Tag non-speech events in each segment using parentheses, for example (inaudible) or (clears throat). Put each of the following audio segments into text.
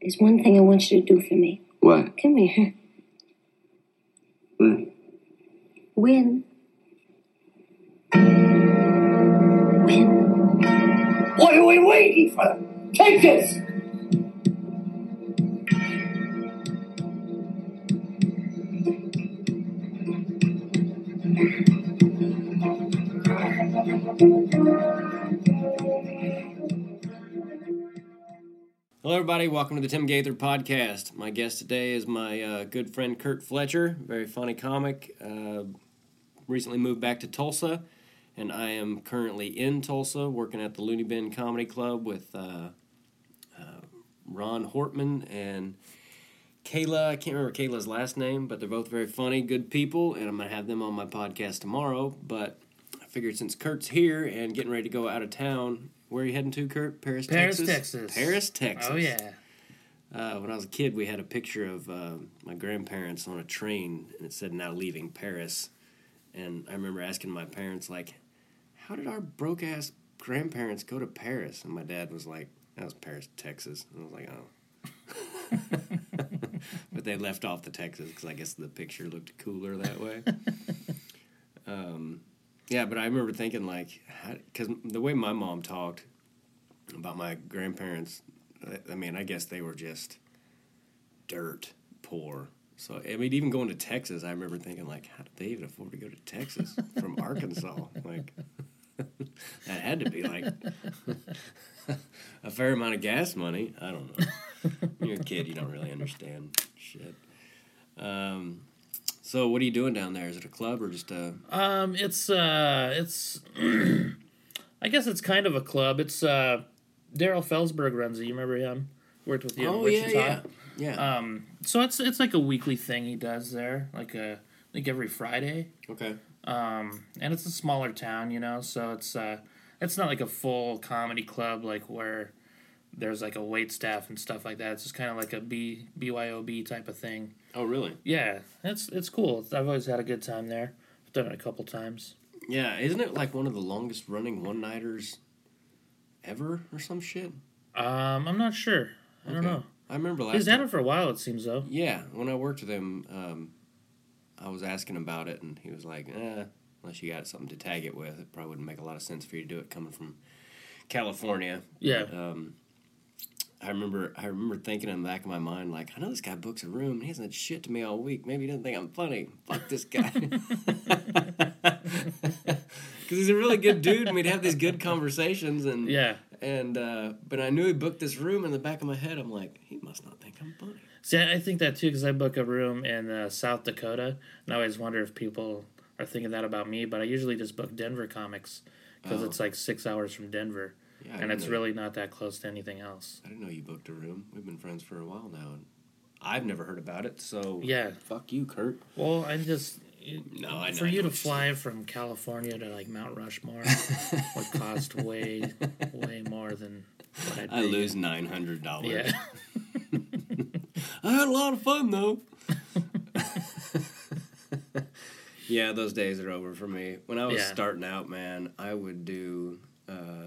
There's one thing I want you to do for me. What? Come here. What? Win. Win. What are we waiting for? Take this! Hello, everybody. Welcome to the Tim Gaither podcast. My guest today is my uh, good friend Kurt Fletcher, very funny comic. Uh, recently moved back to Tulsa, and I am currently in Tulsa working at the Loony Bin Comedy Club with uh, uh, Ron Hortman and Kayla. I can't remember Kayla's last name, but they're both very funny, good people, and I'm going to have them on my podcast tomorrow. But I figured since Kurt's here and getting ready to go out of town, where are you heading to, Kurt? Paris, Paris, Texas? Texas. Paris, Texas. Oh yeah. Uh, when I was a kid, we had a picture of uh, my grandparents on a train, and it said "Now leaving Paris." And I remember asking my parents, like, "How did our broke ass grandparents go to Paris?" And my dad was like, "That was Paris, Texas." And I was like, "Oh." (laughs) but they left off the Texas because I guess the picture looked cooler that way. (laughs) um, yeah, but I remember thinking like, because the way my mom talked about my grandparents, I- I mean, I guess they were just dirt poor. So I mean, even going to Texas, I remember thinking like, how did they even afford to go to Texas from (laughs) Arkansas? Like, (laughs) that had to be like (laughs) a fair amount of gas money. I don't know. You're a kid, you don't really understand shit. Um, so what are you doing down there? Is it a club or just a? Um, it's uh, it's. (clears throat) I guess it's kind of a club. It's uh, Daryl Felsberg runs it. You remember him? Worked with you oh yeah, yeah, yeah. Um, so it's it's like a weekly thing he does there, like a like every Friday. okay. Um, and it's a smaller town, you know, so it's uh, it's not like a full comedy club like where there's like a wait staff and stuff like that. It's just kind of like a B BYOB type of thing. Oh really? Yeah, it's it's cool. I've always had a good time there. I've done it a couple times. Yeah, isn't it like one of the longest running one nighters ever or some shit? Um, I'm not sure. I don't know. I remember last He's had it for a while. It seems though. Yeah, when I worked with him, um, I was asking about it, and he was like, eh, unless you got something to tag it with, it probably wouldn't make a lot of sense for you to do it coming from California. Yeah. Um, I remember, I remember thinking in the back of my mind, like, I know this guy books a room, and he hasn't shit to me all week. Maybe he doesn't think I'm funny. Fuck this guy. (laughs) (laughs) Because he's a really good dude, and we'd have these good conversations, and Yeah. and uh, but I knew he booked this room in the back of my head. I'm like, he must not think I'm funny. See, I think that too because I book a room in uh, South Dakota, and I always wonder if people are thinking that about me. But I usually just book Denver comics because Oh. it's like six hours from Denver, Yeah, I and it's know- really not that close to anything else. I didn't know you booked a room. We've been friends for a while now, and I've never heard about it. So Yeah. fuck you, Kurt. Well, I'm just No, I know. for you to fly from California to like Mount Rushmore (laughs) would cost way, way more than what I'd I lose nine hundred dollars. Yeah. (laughs) I had a lot of fun though. (laughs) yeah, those days are over for me. When I was Yeah. starting out, man, I would do uh,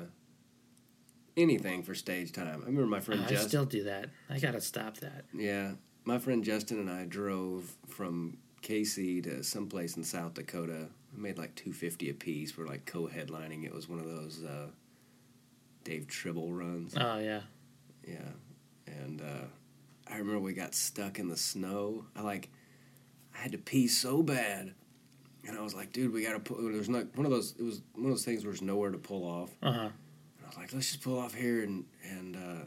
anything for stage time. I remember my friend I Justin. still do that. I gotta stop that. Yeah, my friend Justin and I drove from KC to someplace in South Dakota. We made like two fifty a piece. We're like co-headlining. It was one of those uh, Dave Tribble runs. Oh yeah. Yeah, and uh, I remember we got stuck in the snow. I like, I had to pee so bad, and I was like, dude, we gotta pull. There's not one of those. It was one of those things where there's nowhere to pull off. Uh huh. And I was like, let's just pull off here and and uh,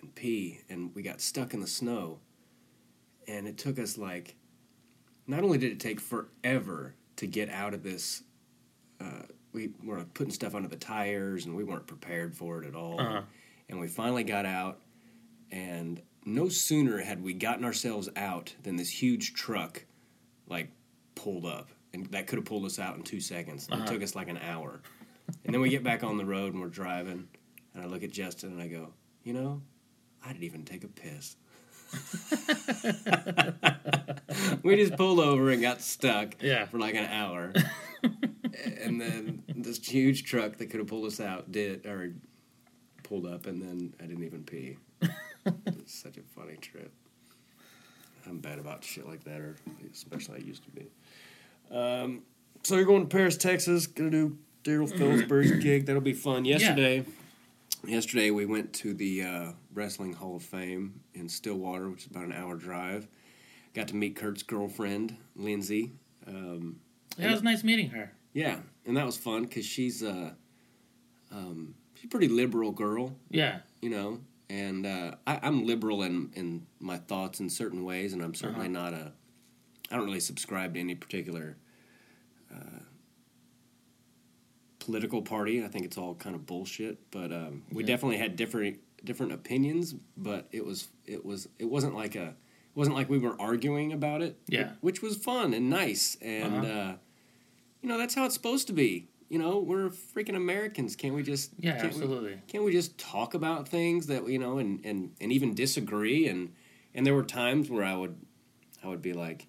and pee. And we got stuck in the snow, and it took us like. Not only did it take forever to get out of this, uh, we were putting stuff under the tires, and we weren't prepared for it at all. Uh-huh. And we finally got out, and no sooner had we gotten ourselves out than this huge truck, like, pulled up, and that could have pulled us out in two seconds. Uh-huh. It took us like an hour. And then we get back on the road and we're driving, and I look at Justin and I go, you know, I didn't even take a piss. (laughs) we just pulled over and got stuck Yeah. for like an hour. (laughs) and then this huge truck that could have pulled us out did, or pulled up, and then I didn't even pee. (laughs) it's such a funny trip. I'm bad about shit like that, or especially I used to be. Um, so you're going to Paris, Texas. Gonna do Daryl Phillipsbury's (clears throat) gig. That'll be fun. Yesterday, yesterday we went to the uh, Wrestling Hall of Fame in Stillwater, which is about an hour drive. Got to meet Kurt's girlfriend, Lindsay. Um, Yeah, it was nice meeting her. yeah, and that was fun because she's uh, um, she's a pretty liberal girl Yeah. you know and uh, I, i'm liberal in, in my thoughts in certain ways and i'm certainly Uh-huh. not a i don't really subscribe to any particular uh, political party i think it's all kind of bullshit but um, we Yeah. definitely had different different opinions but it was it was it wasn't like a it wasn't like we were arguing about it Yeah. which was fun and nice and Uh-huh. uh, you know that's how it's supposed to be you know we're freaking americans can't we just Yeah, can't we- absolutely. can't we just talk about things that you know and, and, and even disagree and and there were times where I would I would be like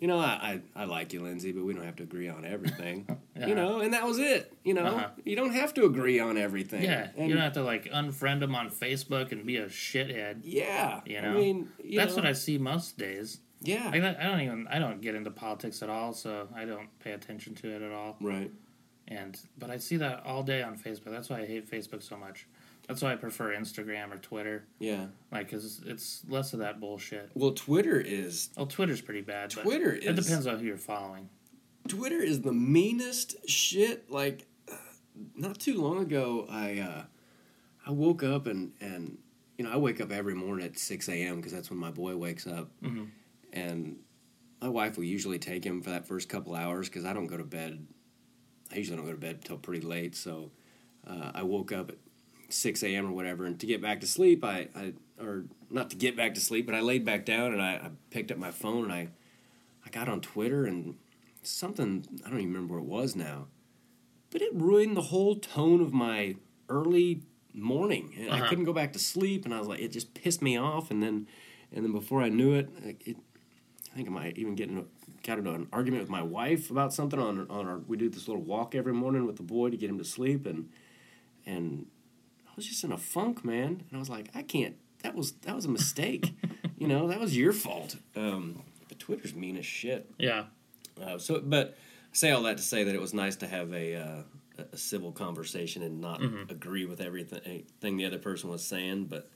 you know I, I, I like you Lindsay but we don't have to agree on everything (laughs) Yeah. you know and that was it you know Uh-huh. you don't have to agree on everything Yeah, and, you don't have to like unfriend them on Facebook and be a shithead. yeah You know, I mean you That's know, what I see most days. yeah Like I don't even I don't get into politics at all, so I don't pay attention to it at all. right And but I see that all day on Facebook. That's why I hate Facebook so much. That's why I prefer Instagram or Twitter. yeah Like, cause it's less of that bullshit. well Twitter is Oh, Twitter's pretty bad. But Twitter It depends on who you're following. Twitter is the meanest shit. Like, not too long ago, I uh, I woke up and and you know I wake up every morning at six a.m. because that's when my boy wakes up, Mhm. and my wife will usually take him for that first couple hours because I don't go to bed. I usually don't go to bed till pretty late, so uh, I woke up at six a.m. or whatever, and to get back to sleep, I, I or not to get back to sleep, but I laid back down and I, I picked up my phone and I I got on Twitter and something I don't even remember what it was now, but it ruined the whole tone of my early morning. And I Uh-huh. couldn't go back to sleep, and I was like, it just pissed me off. And then, and then before I knew it, it I think I might even get into got into an argument with my wife about something on on our. We do this little walk every morning with the boy to get him to sleep, and and I was just in a funk, man. And I was like, I can't. That was that was a mistake. (laughs) you know, that was your fault. Um, but Twitter's mean as shit. Yeah. Uh, so, but I say all that to say that it was nice to have a uh, a civil conversation and not Mm-hmm. agree with everything anything the other person was saying. But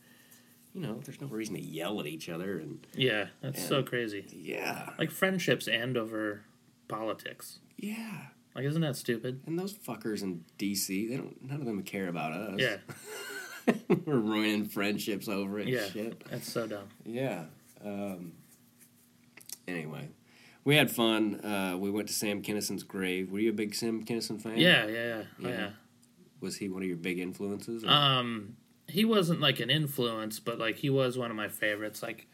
you know, there's no reason to yell at each other. And Yeah. That's so crazy. yeah, Like friendships end over politics. yeah. Like, isn't that stupid? And those fuckers in D.C. They don't. None of them care about us. Yeah. (laughs) we're ruining friendships over it. Yeah. Shit. That's so dumb. Yeah. Um, anyway, we had fun. Uh, we went to Sam Kinison's grave. Were you a big Sam Kinnison fan? Yeah. Yeah. Yeah. Oh, Yeah. Was he one of your big influences? or- Um, he wasn't like an influence, but like he was one of my favorites. Like,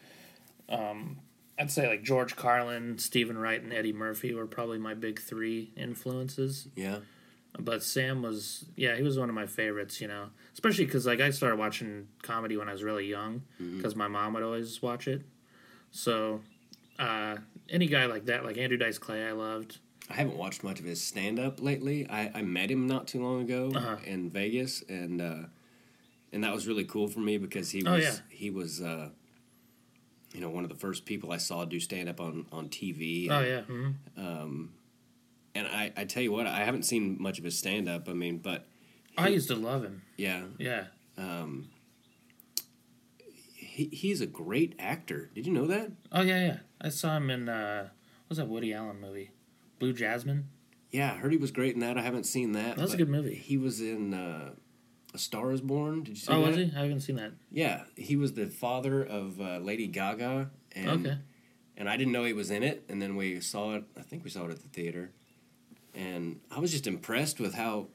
um, I'd say like George Carlin, Steven Wright, and Eddie Murphy were probably my big three influences. yeah. But Sam was, yeah, he was one of my favorites. You know, especially because like I started watching comedy when I was really young, because my mom would always watch it. So, uh, any guy like that, like Andrew Dice Clay, I loved. I haven't watched much of his stand up lately. I, I met him not too long ago Uh-huh. in Vegas, and uh, and that was really cool for me because he was Oh, yeah. he was uh, you know one of the first people I saw do stand up on on TV. Oh yeah, hmm Um, and I, I tell you what, I haven't seen much of his stand up. I mean, but I used to love him. yeah, Yeah. um, he, he's a great actor. Did you know that? Oh yeah, yeah. I saw him in uh, what was that Woody Allen movie, Blue Jasmine? Yeah, I heard he was great in that. I haven't seen that. That was a good movie. He was in uh, A Star Is Born. Did you see that? oh, that? was he? I haven't seen that. Yeah, he was the father of uh, Lady Gaga, and okay. and I didn't know he was in it. And then we saw it. I think we saw it at the theater, and I was just impressed with how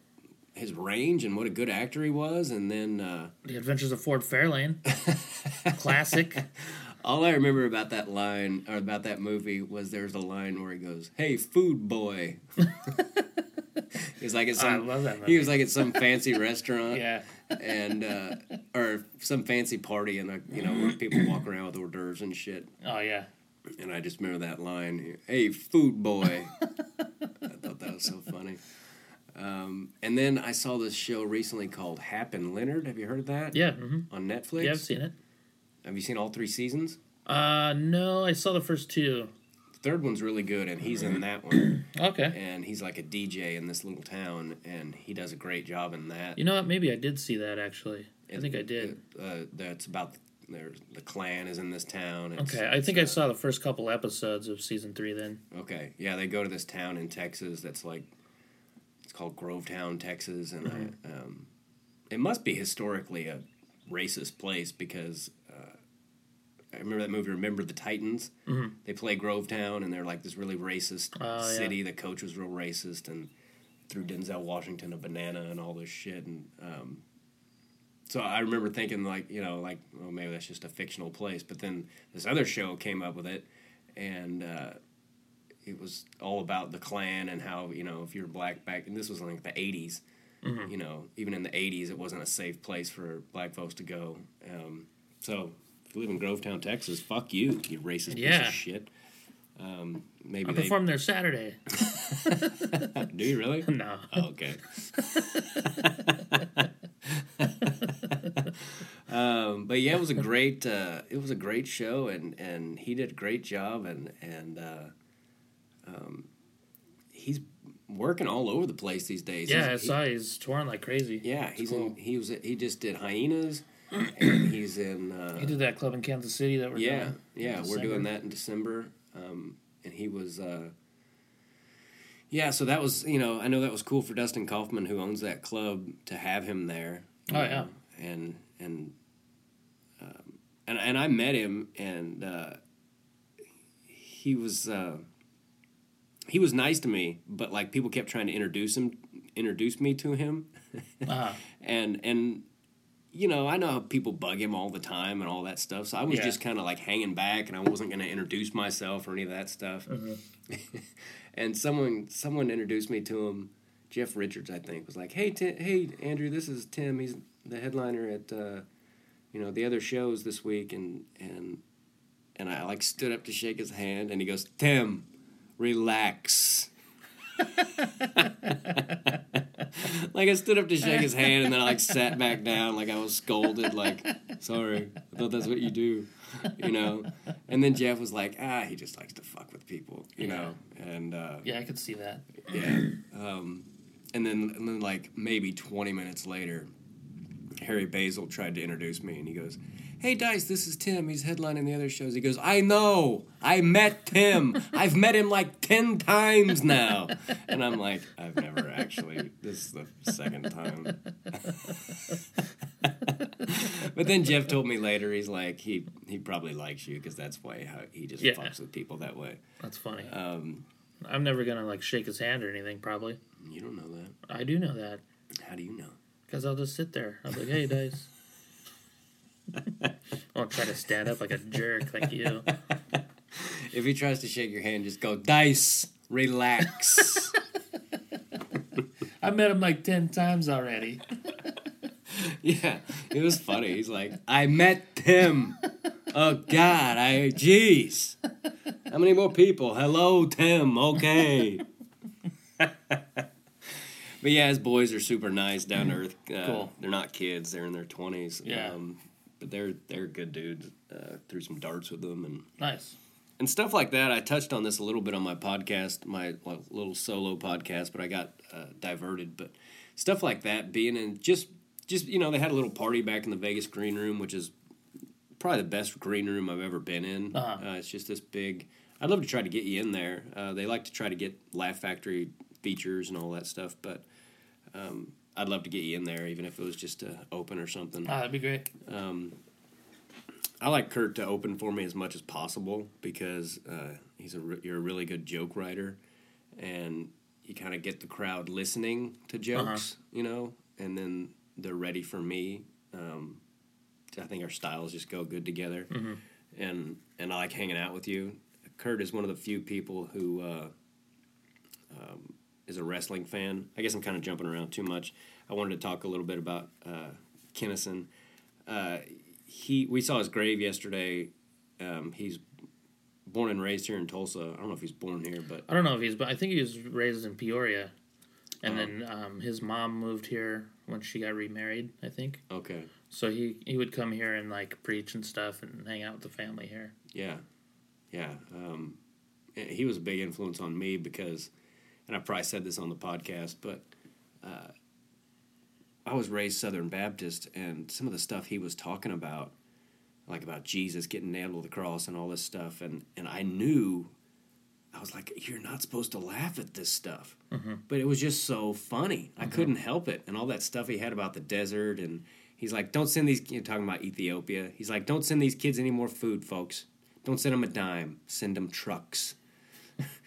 his range and what a good actor he was. And then uh, The Adventures of Ford Fairlane, (laughs) classic. all I remember about that line or about that movie was there's a line where he goes, "Hey, food boy." (laughs) (laughs) He's like at I some. love that movie. He was like at some (laughs) fancy restaurant. yeah. and uh, or some fancy party, and uh, you know where people walk around with hors d'oeuvres and shit. Oh yeah. And I just remember that line, "Hey, food boy." (laughs) I thought that was so funny. Um, and then I saw this show recently called Hap and Leonard. Have you heard of that? Yeah. hmm On Netflix. Yeah, I've seen it. Have you seen all three seasons? Uh, no, I saw the first two. The third one's really good, and he's in that one. (clears throat) Okay. and he's like a DJ in this little town, and he does a great job in that. You know what? Maybe I did see that actually. I think I did. Uh, that's about there's the clan is in this town. It's- Okay, I think I saw the first couple episodes of season three. Then. Okay, yeah, they go to this town in Texas that's like it's called Grovetown, Texas, and I, um, it must be historically a racist place because uh, I remember that movie. Remember the Titans? Mm-hmm. They play Grovetown, and they're like this really racist Oh, yeah. city. The coach was real racist and threw Denzel Washington a banana and all this shit. And um, so I remember thinking like, you know, like, well, maybe that's just a fictional place. But then this other show came up with it, and uh, it was all about the Klan and how you know if you're black back, and this was like the '80s. Mm-hmm. You know, even in the '80s, it wasn't a safe place for black folks to go. Um, so you live in Grovetown, Texas, fuck you, you racist piece of shit. Um, maybe I they performed there Saturday. (laughs) do you really? (laughs) No. Oh, okay. (laughs) um, but yeah, it was a great uh, it was a great show, and, and he did a great job, and and uh, um, he's working all over the place these days. Yeah, I He's- he- saw he's touring like crazy. yeah, he's cool. in. He was. He just did hyenas, and he's in. Uh, He did that club in Kansas City that we're yeah, doing. yeah, we're doing that in December, um, and he was. Uh, yeah, so that was you know I know that was cool for Dustin Kaufman who owns that club to have him there. Oh, know, yeah. and and um, and and I met him and uh, he was uh, he was nice to me, but like people kept trying to introduce him introduce me to him Uh-huh. (laughs) and and you know I know how people bug him all the time and all that stuff. So I was Yeah. just kind of like hanging back, and I wasn't going to introduce myself or any of that stuff. (laughs) and someone someone introduced me to him. Jeff Richards, I think, was like, "Hey, Tim, hey, Andrew, this is Tim. He's the headliner at uh, you know the other shows this week." And and and I like stood up to shake his hand, and he goes, "Tim, relax." (laughs) (laughs) (laughs) like I stood up to shake his hand, and then I like sat back down, like I was scolded, like, "Sorry, I thought that's what you do," you know. And then Jeff was like, "Ah, he just likes to fuck with people, you Yeah. know." And uh, Yeah, I could see that. yeah. Um, and then and then like maybe twenty minutes later, Harry Basil tried to introduce me, and he goes. Hey Dice, this is Tim. He's headlining the other shows. He goes, I know. I met Tim. I've met him like ten times now. And I'm like, I've never actually. This is the second time. (laughs) but then Jeff told me later, he's like, he he probably likes you because that's why how he just Yeah. fucks with people that way. That's funny. Um, I'm never gonna like shake his hand or anything. Probably. you don't know that. I do know that How do you know? because I'll just sit there. I'll be like, "Hey, Dice." (laughs) I'll try to stand up like a jerk, like you. If he tries to shake your hand, just go, Dice, relax. I met him like ten times already. (laughs) yeah, it was funny. He's like, I met Tim. Oh, God, I, jeez. How many more people? Hello, Tim. Okay. (laughs) but yeah, his boys are super nice, down to earth. Uh, Cool. They're not kids; they're in their twenties. Yeah. Um, but they're they're good dudes. Uh, threw some darts with them and Nice. and stuff like that. I touched on this a little bit on my podcast, my little solo podcast, but I got uh, diverted. But stuff like that, being in just just you know, they had a little party back in the Vegas Green Room, which is probably the best green room I've ever been in. Uh-huh. Uh, it's just this big. I'd love to try to get you in there. Uh, they like to try to get Laugh Factory features and all that stuff, but um, I'd love to get you in there, even if it was just to open or something. Ah, that'd be great. Um, I like Kurt to open for me as much as possible because uh, he's a re- you're a really good joke writer, and you kind of get the crowd listening to jokes, you know, and then they're ready for me. Um, I think our styles just go good together, and and I like hanging out with you. Kurt is one of the few people who uh, um, is a wrestling fan. I guess I'm kind of jumping around too much. I wanted to talk a little bit about uh, Kinison. Uh, he we saw his grave yesterday. Um, he's born and raised here in Tulsa. I don't know if he's born here, but I don't know if he's, but I think he was raised in Peoria, and Oh. then um, his mom moved here when she got remarried. I think. okay. So he he would come here and like preach and stuff and hang out with the family here. Yeah, yeah. Um, he was a big influence on me because, and I probably said this on the podcast, but uh, I was raised Southern Baptist, and some of the stuff he was talking about, like about Jesus getting nailed to the cross and all this stuff, and and I knew. I was like, "You're not supposed to laugh at this stuff," but it was just so funny. I couldn't help it, and all that stuff he had about the desert, and he's like, "Don't send these." You know, talking about Ethiopia, he's like, "Don't send these kids any more food, folks. Don't send them a dime. Send them trucks."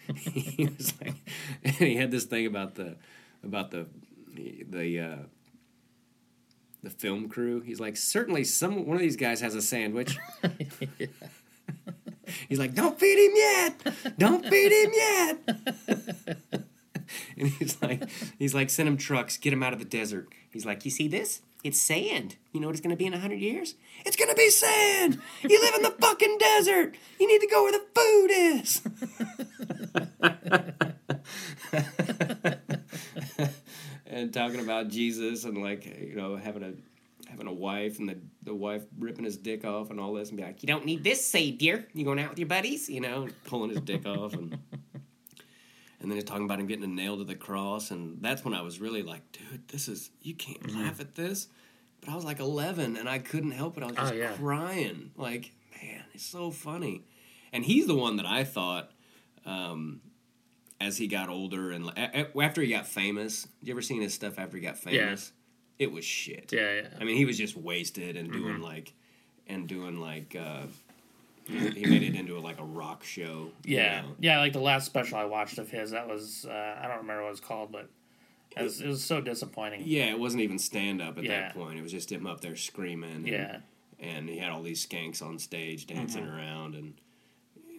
(laughs) he was like, and he had this thing about the about the the uh, the film crew. He's like, certainly some one of these guys has a sandwich. (laughs) He's like, don't feed him yet, don't feed him yet. and he's like, he's like, send him trucks, get him out of the desert. He's like, you see this? It's sand. You know what it's going to be in a hundred years? It's going to be sand. You live in the fucking desert. You need to go where the food is. (laughs) (laughs) and talking about Jesus and like you know having a having a wife and the the wife ripping his dick off and all this and be like, you don't need this savior. You going out with your buddies? You know, pulling his dick off and. And then he's talking about him getting a nail to the cross, and that's when I was really like, "Dude, this is you can't Mm-hmm. laugh at this." But I was like 11, and I couldn't help it. I was Oh, just yeah. crying. Like, man, it's so funny. And he's the one that I thought, um, as he got older and after he got famous. You ever seen his stuff after he got famous? Yeah. It was shit. Yeah, yeah. I mean, he was just wasted and doing Mm-hmm. like, and doing like, uh, he made it into a, like a rock show. Yeah, know? yeah. Like the last special I watched of his, that was uh, I don't remember what it's called, but it was, it was so disappointing. Yeah, it wasn't even stand up at Yeah. that point. It was just him up there screaming. And, Yeah. And he had all these skanks on stage dancing Mm-hmm. around, and,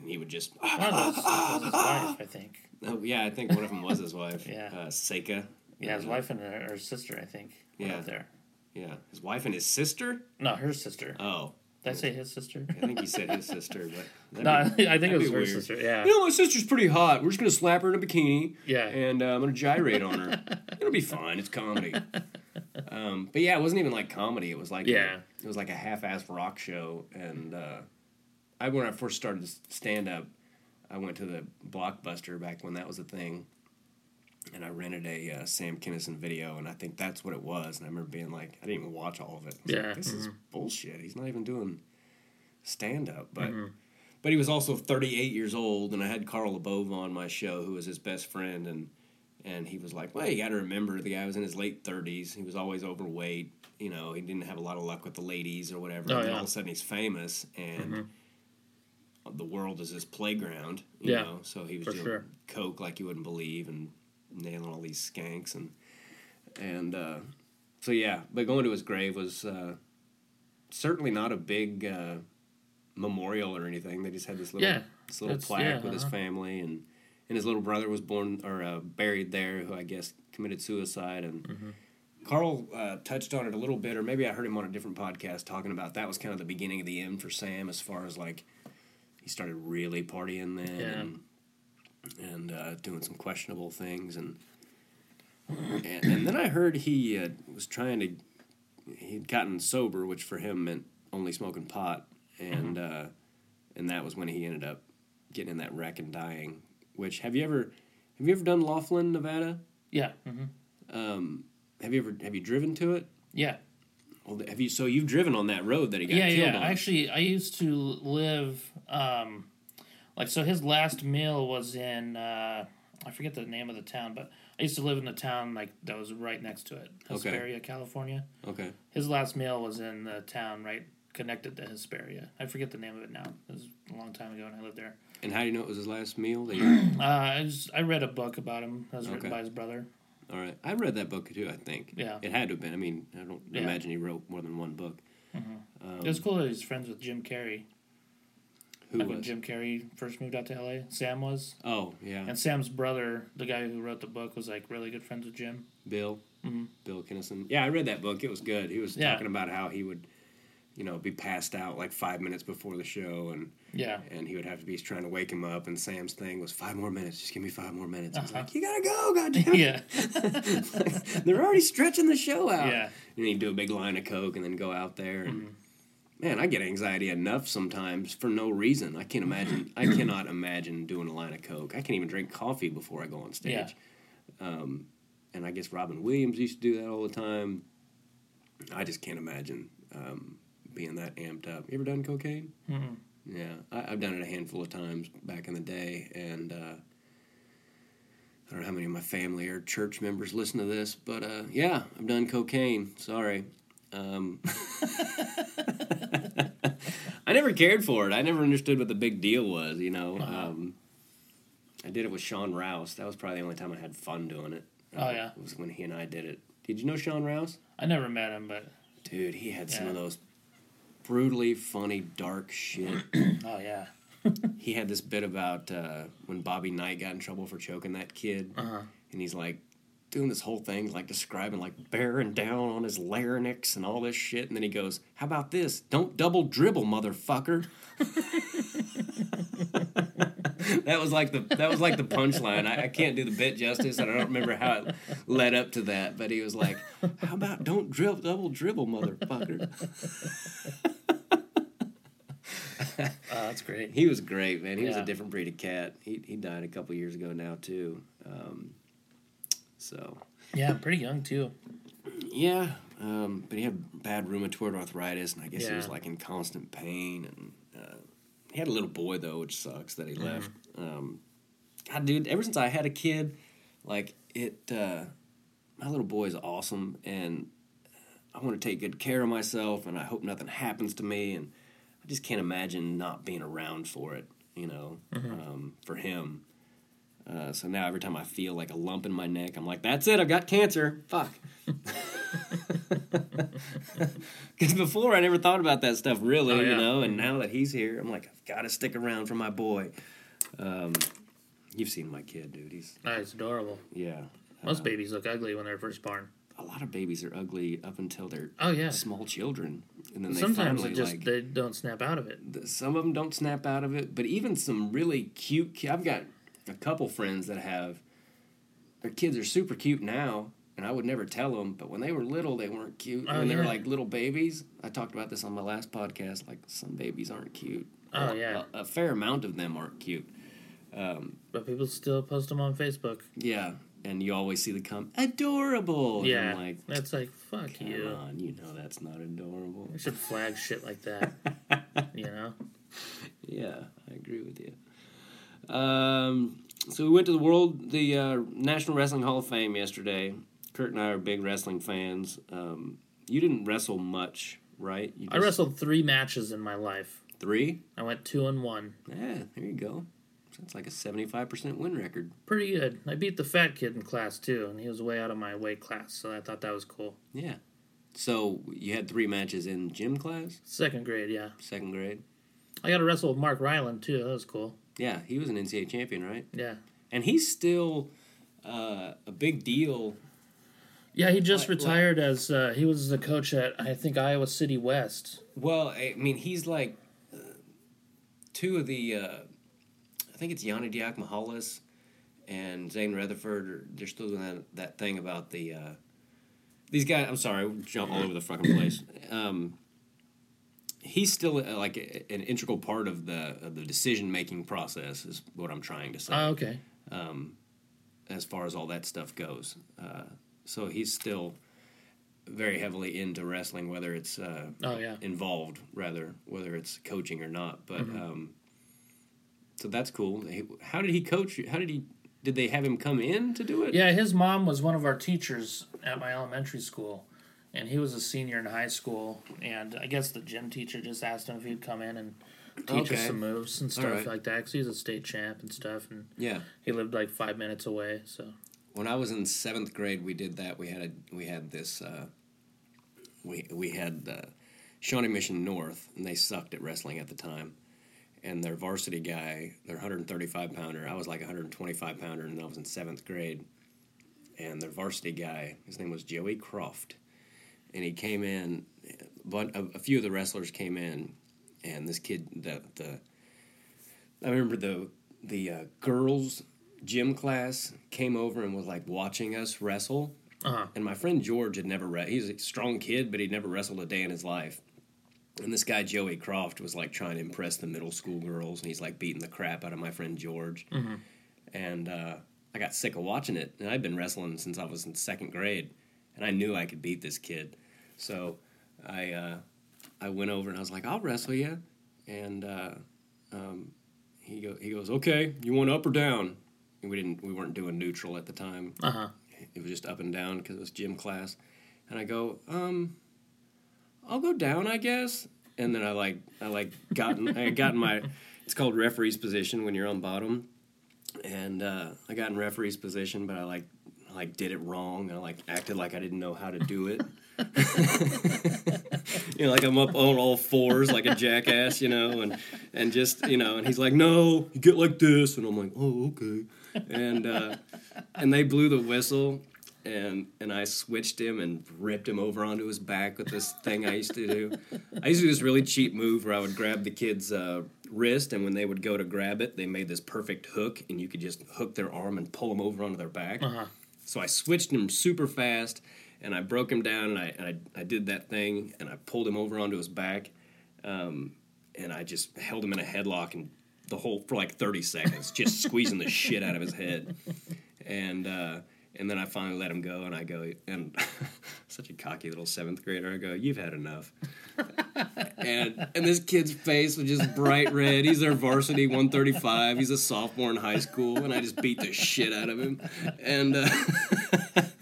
and he would just. One of those was his wife, I think. Oh, yeah, I think one of them was his wife. (laughs) Yeah. Uh, Seika. Yeah, his wife and her, her sister, I think. Yeah. up there. Yeah. His wife and his sister? No, her sister. Oh. Did I say his sister? I think he said his sister, but. (laughs) no, be- I think it was her weird. sister. Yeah. You know, my sister's pretty hot. We're just gonna slap her in a bikini. Yeah. And uh, I'm gonna gyrate on her. (laughs) It'll be fine. It's comedy. Um, but yeah, it wasn't even like comedy. It was like Yeah. it was like a half-ass rock show. And uh, I when I first started stand up, I went to the Blockbuster back when that was a thing, and I rented a uh, Sam Kinison video, and I think that's what it was. And I remember being like, I didn't even watch all of it. I was like, Yeah, this is bullshit. He's not even doing stand up, but. Mm-hmm. But he was also 38 years old, and I had Carl LaBove on my show, who was his best friend, and and he was like, "Well, you got to remember, the guy was in his late 30s. He was always overweight. You know, he didn't have a lot of luck with the ladies or whatever. Oh, and then yeah. all of a sudden, he's famous, and the world is his playground. You Yeah, know, so he was doing sure. coke like you wouldn't believe, and nailing all these skanks, and and uh, so yeah. But going to his grave was uh, certainly not a big. Uh, memorial or anything. They just had this little Yeah, this little plaque yeah, with his uh-huh. family and and his little brother was born or uh, buried there who I guess committed suicide and Mm-hmm. Carl uh, touched on it a little bit or maybe I heard him on a different podcast talking about that was kind of the beginning of the end for Sam as far as like started really partying then Yeah. and and uh, doing some questionable things and and, and then I heard he uh, was trying to he'd gotten sober which for him meant only smoking pot and uh, and that was when he ended up getting in that wreck and dying. Which have you ever have you ever done Laughlin, Nevada? Yeah. hmm Um, have you ever have you driven to it? Yeah. Well, have you? So you've driven on that road that he got yeah, killed yeah. on. Actually, I used to live, um, like, so his last meal was in, uh, I forget the name of the town, but I used to live in the town, like, that was right next to it, Okay. Hesperia, California. okay. His last meal was in the town right connected to Hesperia. I forget the name of it now. It was a long time ago when I lived there. And how do you know it was his last meal? That you, (clears throat) Uh, I, just, I read a book about him that was written Okay. by his brother. All right, I read that book too. I think. Yeah. It had to have been. I mean, I don't Yeah. imagine he wrote more than one book. Um, it was cool that he's friends with Jim Carrey. Who Like when was? Jim Carrey first moved out to LA, Sam was. Oh yeah, And Sam's brother, the guy who wrote the book, was like really good friends with Jim. Bill. Mhm. Bill Kinison. Yeah, I read that book. It was good. He was Yeah. talking about how he would you know, be passed out like five minutes before the show, and Yeah. and he would have to be trying to wake him up. And Sam's thing was five more minutes. Just give me five more minutes. I was Uh-huh. like, you gotta go, goddamn. (laughs) Yeah. (laughs) They're already stretching the show out. Yeah. And he'd do a big line of coke and then go out there and. Mm-hmm. Man, I get anxiety enough sometimes for no reason. I can't imagine. I (clears throat) cannot imagine doing a line of coke. I can't even drink coffee before I go on stage. Yeah. Um, and I guess Robin Williams used to do that all the time. I just can't imagine um, being that amped up. You ever done cocaine? Mhm. Yeah, I, I've done it a handful of times back in the day, and uh, I don't know how many of my family or church members listen to this, but uh, yeah, I've done cocaine. Sorry. Um, (laughs) I never cared for it. I never understood what the big deal was. You know, Uh-huh. um, I did it with Sean Rouse. That was probably the only time I had fun doing it. Oh, yeah. It was when he and I did it. Did you know Sean Rouse? I never met him, but Dude, he had some of those brutally funny, dark shit. (clears throat) oh yeah. he had this bit about uh, when Bobby Knight got in trouble for choking that kid, Uh-huh. and he's like doing this whole thing, like describing like bearing down on his larynx and all this shit, and then he goes, "How about this? Don't double dribble, motherfucker." (laughs) that was like the that was like the punchline. I, I can't do the bit justice, and I don't remember how it led up to that, but he was like, "How about don't dribble, double dribble, motherfucker." (laughs) (laughs) Oh, that's great. He was great, man. He was a different breed of cat. He he died a couple years ago now too. Um, so Yeah, pretty young too. yeah, um, but he had bad rheumatoid arthritis, and I guess he was like in constant pain. And uh, he had a little boy though, which sucks that he Mm-hmm. left. Um, God, dude, ever since I had a kid, like it, uh, my little boy is awesome, and I want to take good care of myself, and I hope nothing happens to me, and just can't imagine not being around for it, you know, um, for him. Uh, so now every time I feel like a lump in my neck, I'm like, "That's it, I've got cancer." Fuck. (laughs) (laughs) Because before I never thought about that stuff really, Oh, you know, and now that he's here, I'm like, I've got to stick around for my boy. Um, you've seen my kid, dude. He's Oh, it's adorable. yeah. Most babies look ugly when they're first born. A lot of babies are ugly up until they're Oh yeah. small children, and then they Sometimes finally it just like they don't snap out of it. the- some of them don't snap out of it, but even some really cute. ki- I've got a couple friends that have their kids are super cute now, and I would never tell them. But when they were little, they weren't cute. Oh, when they were like little babies, I talked about this on my last podcast. Like some babies aren't cute. Oh, A- yeah. a, a fair amount of them aren't cute. Um, but people still post them on Facebook. Yeah, and you always see the come adorable. Yeah. I'm like that's like fuck come you. on, you know that's not adorable. We should flag shit like that. (laughs) you know? Yeah, I agree with you. Um, so we went to the world, the uh, National Wrestling Hall of Fame yesterday. Kurt and I are big wrestling fans. Um, you didn't wrestle much, right? You I wrestled three matches in my life. three. I went two and one. Yeah, there you go. That's like a seventy-five percent win record. Pretty good. I beat the fat kid in class too, and he was way out of my weight class, so I thought that was cool. Yeah. So you had three matches in gym class, Second grade, yeah. second grade. I got to wrestle with Mark Reiland too. That was cool. Yeah, he was an NCAA champion, right? Yeah. And he's still uh, a big deal. Yeah, he just Like- retired as uh, he was the coach at I think Iowa City West. Well, I mean, he's like uh, two of the. I think it's Yianni Diakomihalis and Zain Retherford. They're still doing that, that thing about the. Uh, these guys. I'm sorry, we jump all over the fucking place. (clears throat) Um, he's still uh, like a- an integral part of the of the decision making process. Is what I'm trying to say. Oh, okay. as far as all that stuff goes. Uh, so he's still very heavily into wrestling, whether it's uh, Oh yeah. involved, rather, whether it's coaching or not. But Mm-hmm. um, so that's cool. How did he coach? How did he? Did they have him come in to do it? Yeah, his mom was one of our teachers at my elementary school, and he was a senior in high school. And I guess the gym teacher just asked him if he'd come in and teach us some moves and stuff Alright. like that. Cause he's a state champ and stuff, and Yeah. he lived like five minutes away. So When I was in seventh grade, we did that. We had a we had this. Uh, we we had uh, Shawnee Mission North, and they sucked at wrestling at the time. And their varsity guy, their 135 pounder, I was like 125 pounder, and I was in seventh grade. And their varsity guy, his name was Joey Croft, and he came in but a, a few of the wrestlers came in, and this kid, the the, I remember the the uh, girls gym class came over and was like watching us wrestle. Uh-huh. And my friend George had never re- he's a strong kid, but he'd never wrestled a day in his life. And this guy Joey Croft was like trying to impress the middle school girls, and he's like beating the crap out of my friend George. And uh, I got sick of watching it, and I'd been wrestling since I was in second grade, and I knew I could beat this kid. So I uh, I went over and I was like, "I'll wrestle you," and uh, um, he go he goes, "Okay, you want up or down?" And we didn't we weren't doing neutral at the time Uh huh. it was just up and down because it was gym class. And I go, um, I'll go down, I guess. And then I like, I like gotten, I got in my, it's called referee's position when you're on bottom. And uh, I got in referee's position, but I like, like did it wrong. I like acted like I didn't know how to do it. (laughs) you know, like I'm up on all fours like a jackass, you know, and and just you know, and he's like, "No, you get like this," and I'm like, "Oh, okay," and uh, and they blew the whistle, and and I switched him and ripped him over onto his back with this thing I used to do. I used to do this really cheap move where I would grab the kid's uh, wrist, and when they would go to grab it, they made this perfect hook, and you could just hook their arm and pull them over onto their back. Uh-huh. So I switched him super fast, and I broke him down, and I and I, I did that thing, and I pulled him over onto his back, um, and I just held him in a headlock and the whole for like thirty seconds, just squeezing the shit out of his head, and uh, and then I finally let him go, and I go, and (laughs) such a cocky little seventh grader, I go, you've had enough. (laughs) and and this kid's face was just bright red. He's their varsity 135. He's a sophomore in high school, and I just beat the shit out of him. And uh, (laughs)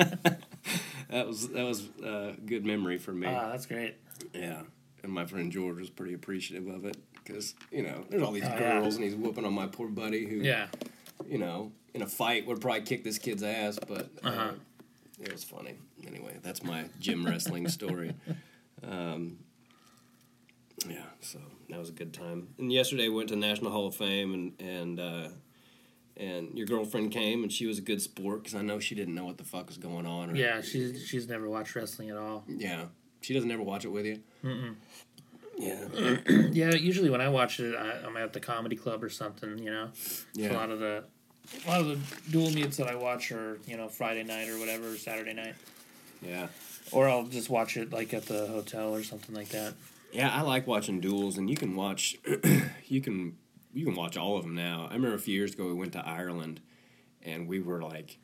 that was that was a good memory for me. Ah, that's great. yeah, and my friend George was pretty appreciative of it because you know there's all these Oh, yeah. girls, and he's whooping on my poor buddy who Yeah. you know in a fight would probably kick this kid's ass, but uh, Uh-huh. it was funny. Anyway, that's my gym wrestling story. (laughs) Um, yeah, so that was a good time. And yesterday went to National Hall of Fame, and and uh, and your girlfriend came, and she was a good sport because I know she didn't know what the fuck was going on. Or, Yeah, she's she's never watched wrestling at all. yeah, she doesn't ever watch it with you. Mm-mm. Yeah, (clears throat) Yeah, usually when I watch it, I, I'm at the comedy club or something. You know, yeah. a lot of the a lot of the dual meets that I watch are you know Friday night or whatever, Saturday night, yeah. or I'll just watch it like at the hotel or something like that. Yeah, I like watching duels, and you can watch, (clears throat) you can you can watch all of them now. I remember a few years ago we went to Ireland, and we were like,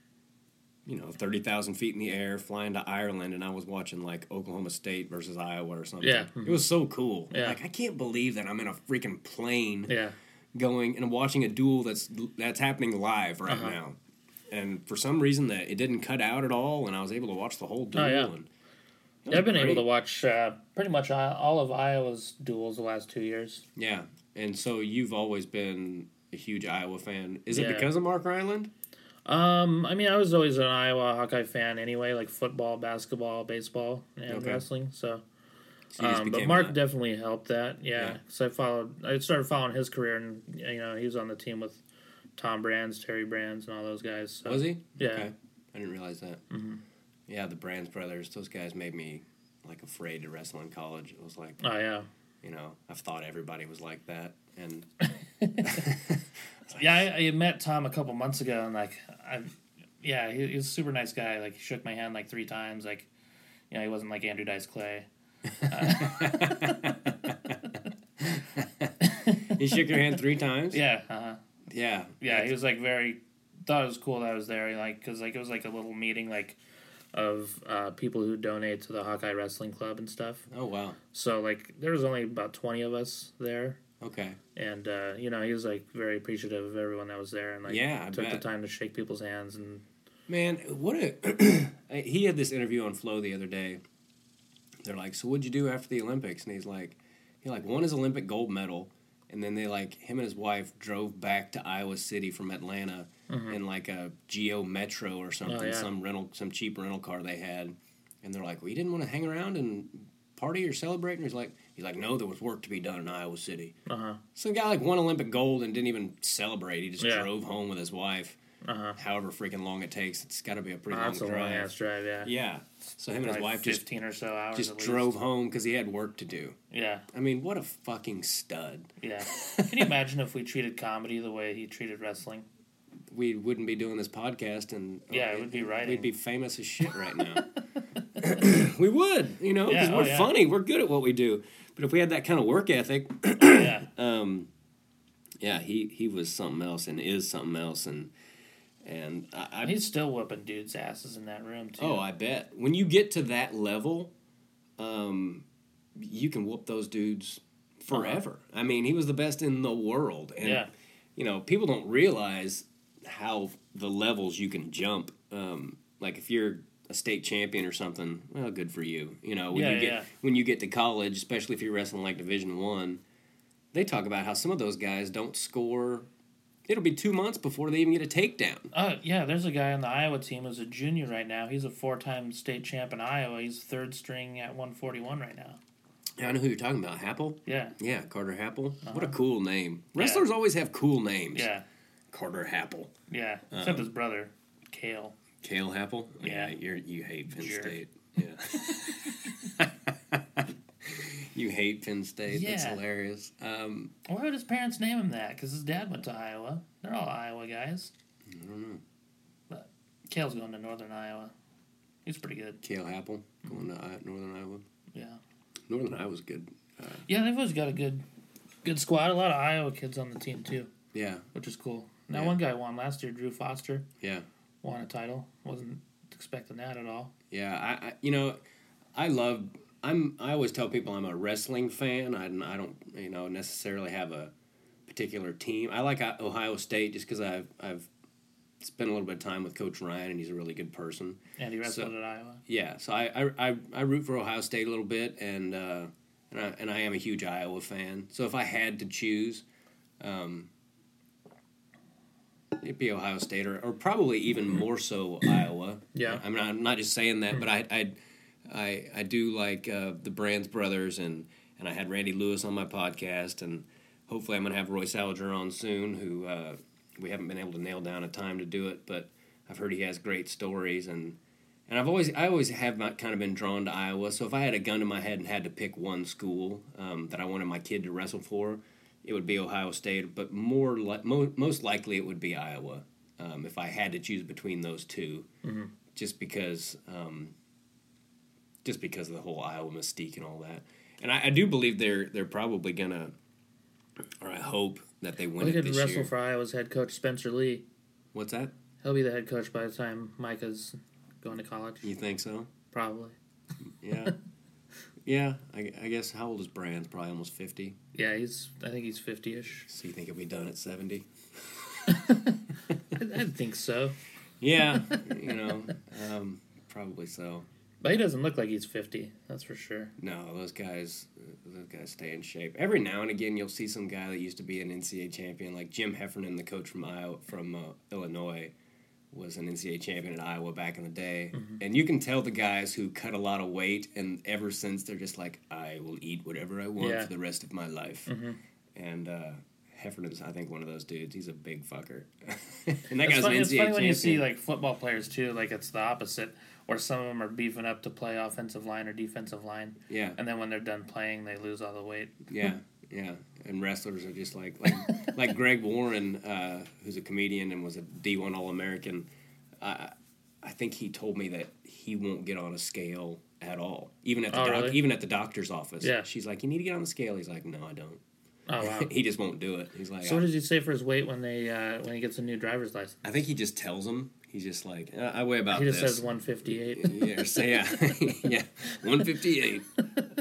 you know, thirty thousand feet in the air, flying to Ireland, and I was watching like Oklahoma State versus Iowa or something. Yeah. it mm-hmm. was so cool. Yeah. Like I can't believe that I'm in a freaking plane Yeah, going and watching a duel that's that's happening live right Uh-huh. now. And for some reason that it didn't cut out at all, and I was able to watch the whole duel. Oh, yeah. and yeah I've been able to watch uh, pretty much all of Iowa's duels the last two years. Yeah, and so you've always been a huge Iowa fan. Is it because of Mark Reiland? Um, I mean, I was always an Iowa Hawkeye fan anyway, like football, basketball, baseball, and Okay. wrestling. So, So you just um, but Mark a- definitely helped that. Yeah. Yeah, because I followed, I started following his career, and you know, he was on the team with Tom Brands, Terry Brands, and all those guys. So. was he? Yeah. Okay. I didn't realize that. Mhm. Yeah, the Brands brothers. Those guys made me like afraid to wrestle in college. It was like Oh yeah, you know I've thought everybody was like that, and (laughs) (laughs) yeah. I, I met Tom a couple months ago, and like, I, yeah, he, he was a super nice guy. Like, he shook my hand like three times. Like, you know, he wasn't like Andrew Dice Clay. (laughs) he shook your hand three times. Yeah, uh-huh. yeah, yeah. He was like very thought it was cool that I was there. Like, cause like it was like a little meeting like of uh, people who donate to the Hawkeye Wrestling Club and stuff. Oh wow. So like there was only about twenty of us there. Okay. And uh, you know he was like very appreciative of everyone that was there, and like Yeah, I took the time to shake people's hands and Man, what a (clears throat) he had this interview on Flo the other day. They're like, "So what'd you do after the Olympics?" And he's like, "He like won his Olympic gold medal, and then they like him and his wife drove back to Iowa City from Atlanta in like a Geo Metro or something, Mm-hmm. Oh, yeah. some rental, some cheap rental car they had." And they're like, "Well, you didn't want to hang around and party or celebrate?" And he's like, "He's like, no, there was work to be done in Iowa City." uh huh So the guy like won Olympic gold and didn't even celebrate. He just Yeah. drove home with his wife. Uh-huh. however freaking long it takes. It's got to be a pretty Oh, long that's a drive. long ass drive. Yeah. Yeah. So him and his wife just fifteen or so hours. just at least. drove home because he had work to do. Yeah. I mean, what a fucking stud. Yeah. (laughs) Can you imagine if we treated comedy the way he treated wrestling? We wouldn't be doing this podcast, and Yeah, it would be right. We'd be famous as shit right now. (laughs) (clears throat) we would, you know, because Yeah, oh, we're yeah. funny. We're good at what we do. But if we had that kind of work ethic, yeah. (clears throat) um, yeah, he he was something else and is something else, and and I, I He's still whooping dudes' asses in that room too. oh, I bet when you get to that level, um, you can whoop those dudes forever. I mean, he was the best in the world, and Yeah. you know, people don't realize how the levels you can jump. Um, like if you're a state champion or something, well, good for you. You know, when Yeah, you get yeah. when you get to college, especially if you're wrestling like Division One, they talk about how some of those guys don't score. It'll be two months before they even get a takedown. Oh yeah, there's a guy on the Iowa team who's a junior right now. He's a four-time state champ in Iowa. He's third string at 141 right now. Yeah, I know who you're talking about. Happel. Yeah, Yeah, Carter Happel. What a Uh-huh. cool name. Yeah. Wrestlers always have cool names. yeah, Carter Happel. yeah. Uh-huh. Except his brother, Kale. Kale Happel. Yeah. you're you hate Penn. State. (laughs) Yeah. (laughs) you hate Penn State. That's hilarious. Um, Why would his parents name him that? Because his dad went to Iowa. They're all Iowa guys. I don't know. But Kale's going to Northern Iowa. He's pretty good. Kale Happel going to Northern Iowa. Yeah. Northern Iowa's good. Uh, Yeah, they've always got a good, good squad. A lot of Iowa kids on the team too, yeah, which is cool. Now Yeah. one guy won last year. Drew Foster yeah, won a title. Wasn't expecting that at all. yeah. I, I you know, I love. I'm. I always tell people I'm a wrestling fan. I, I don't you know necessarily have a particular team. I like uh, Ohio State just because I've I've spent a little bit of time with Coach Ryan and he's a really good person. And he wrestled So- at Iowa. Yeah, so I, I, I, I root for Ohio State a little bit, and uh, and, I, and I am a huge Iowa fan. So if I had to choose, um, it'd be Ohio State, or, or probably even more so Iowa. Yeah. I'm not, I'm not just saying that, but I I, I, I do like uh, the Brands brothers, and, and I had Randy Lewis on my podcast, and hopefully I'm gonna have Royce Alger on soon, who uh, we haven't been able to nail down a time to do it, but I've heard he has great stories and. And I've always, I always have not kind of been drawn to Iowa. So if I had a gun to my head and had to pick one school um, that I wanted my kid to wrestle for, it would be Ohio State. But more, li- mo- most likely, it would be Iowa. Um, if I had to choose between those 2 just because, um, just because of the whole Iowa mystique and all that. And I, I do believe they're they're probably gonna, or I hope that they win Well, he it could this wrestle year. for Iowa's head coach Spencer Lee. What's that? He'll be the head coach by the time Micah's going to college. You think so? Probably. Yeah. (laughs) yeah, I, I guess how old is Brands? Probably almost 50. Yeah, he's. I think he's fifty-ish. So you think he'll be done at 70? (laughs) I, I think so, Yeah, (laughs) you know, um, probably so. But he doesn't look like he's fifty. That's for sure. No, those guys, those guys stay in shape. Every now and again, you'll see some guy that used to be an NCAA champion, like Jim Heffernan, the coach from Iowa, from uh, Illinois, was an NCAA champion at Iowa back in the day. And you can tell the guys who cut a lot of weight, and ever since they're just like, I will eat whatever I want Yeah. for the rest of my life. And uh, Heffernan's, I think, one of those dudes. He's a big fucker. (laughs) and that It's guy's funny, an it's NCAA funny when you see like football players too. Like it's the opposite, where some of them are beefing up to play offensive line or defensive line, yeah, and then when they're done playing, they lose all the weight. Yeah, yeah. And wrestlers are just like like (laughs) like Greg Warren, uh, who's a comedian and was a D one All American. I I think he told me that he won't get on a scale at all, even at the Oh, doc- really? even at the doctor's office. Yeah. she's like, you need to get on the scale. He's like, no, I don't. Oh wow. (laughs) he just won't do it. He's like, so what does he say for his weight when they uh, when he gets a new driver's license? I think he just tells them. He's just like, uh, I weigh about He just this. says one fifty eight. yeah, so yeah, (laughs) yeah, one fifty eight.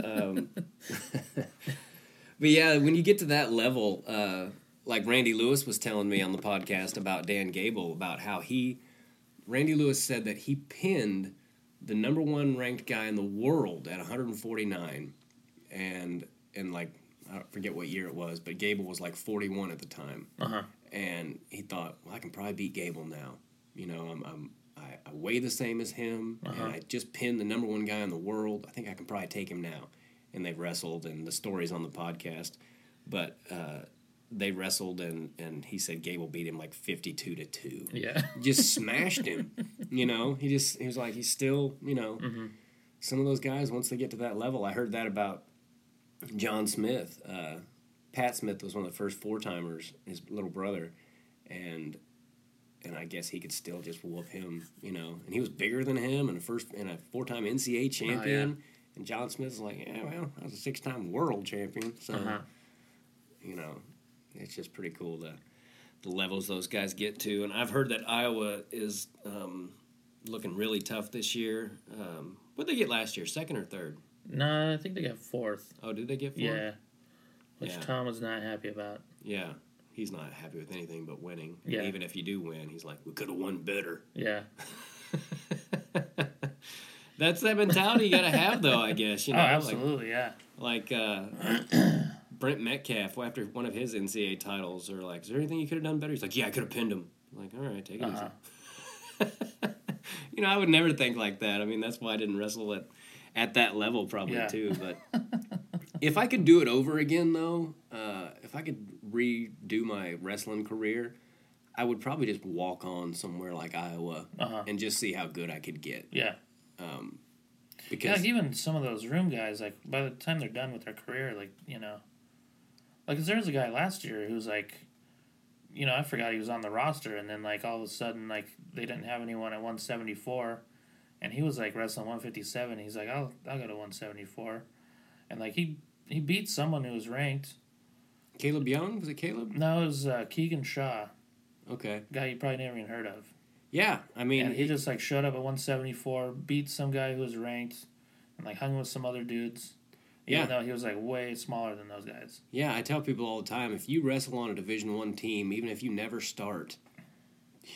Um, (laughs) but yeah, when you get to that level, uh, like Randy Lewis was telling me on the podcast about Dan Gable about how he, Randy Lewis said that he pinned the number one ranked guy in the world at 149, and and like I forget what year it was, but Gable was like 41 at the time Uh huh. and he thought, well, I can probably beat Gable now. You know, I'm, I'm I, I weigh the same as him, Uh-huh. and I just pinned the number one guy in the world. I think I can probably take him now. And they've wrestled, and the story's on the podcast. But uh, they wrestled and and he said Gable beat him like fifty two to two. Yeah. (laughs) Just smashed him. You know, he just he was like he's still you know. Some of those guys once they get to that level, I heard that about John Smith. Uh, Pat Smith was one of the first four timers, his little brother, and and I guess he could still just whoop him, you know. And he was bigger than him, and a first and a four time NCAA champion. And John Smith's like, yeah, well, I was a six time world champion, so Uh-huh. you know, it's just pretty cool the the levels those guys get to. And I've heard that Iowa is um, looking really tough this year. Um, what did they get last year? Second or third? No, I think they got fourth. Oh, did they get fourth? Yeah. Which Yeah. Tom was not happy about. Yeah. He's not happy with anything but winning. Yeah. And even if you do win, he's like, we could have won better. Yeah. (laughs) That's that mentality you got to have, though. I guess you Oh, know, absolutely. yeah. like like uh, (clears throat) Brent Metcalf after one of his NCAA titles, or like, is there anything you could have done better? He's like, yeah, I could have pinned him. I'm like, all right, take it Uh-huh. easy. (laughs) you know, I would never think like that. I mean, that's why I didn't wrestle at at that level, probably Yeah. too. But (laughs) if I could do it over again, though, uh, if I could redo my wrestling career. I would probably just walk on somewhere like Iowa Uh-huh. and just see how good I could get. Yeah. Um, Yeah, because like even some of those room guys, like by the time they're done with their career, like you know, like 'cause there was a guy last year who was like, you know, I forgot he was on the roster, and then like all of a sudden, like they didn't have anyone at one seventy four, and he was like wrestling one fifty seven. He's like, I'll I'll go to one seventy four, and like he he beat someone who was ranked. Caleb Young was it Caleb? No, it was uh, Keegan Shaw, Okay, guy you probably never even heard of. yeah. I mean, And he just like showed up at 174, beat some guy who was ranked, and like hung with some other dudes. Even Yeah. though he was like way smaller than those guys. Yeah, I tell people all the time if you wrestle on a Division One team, even if you never start,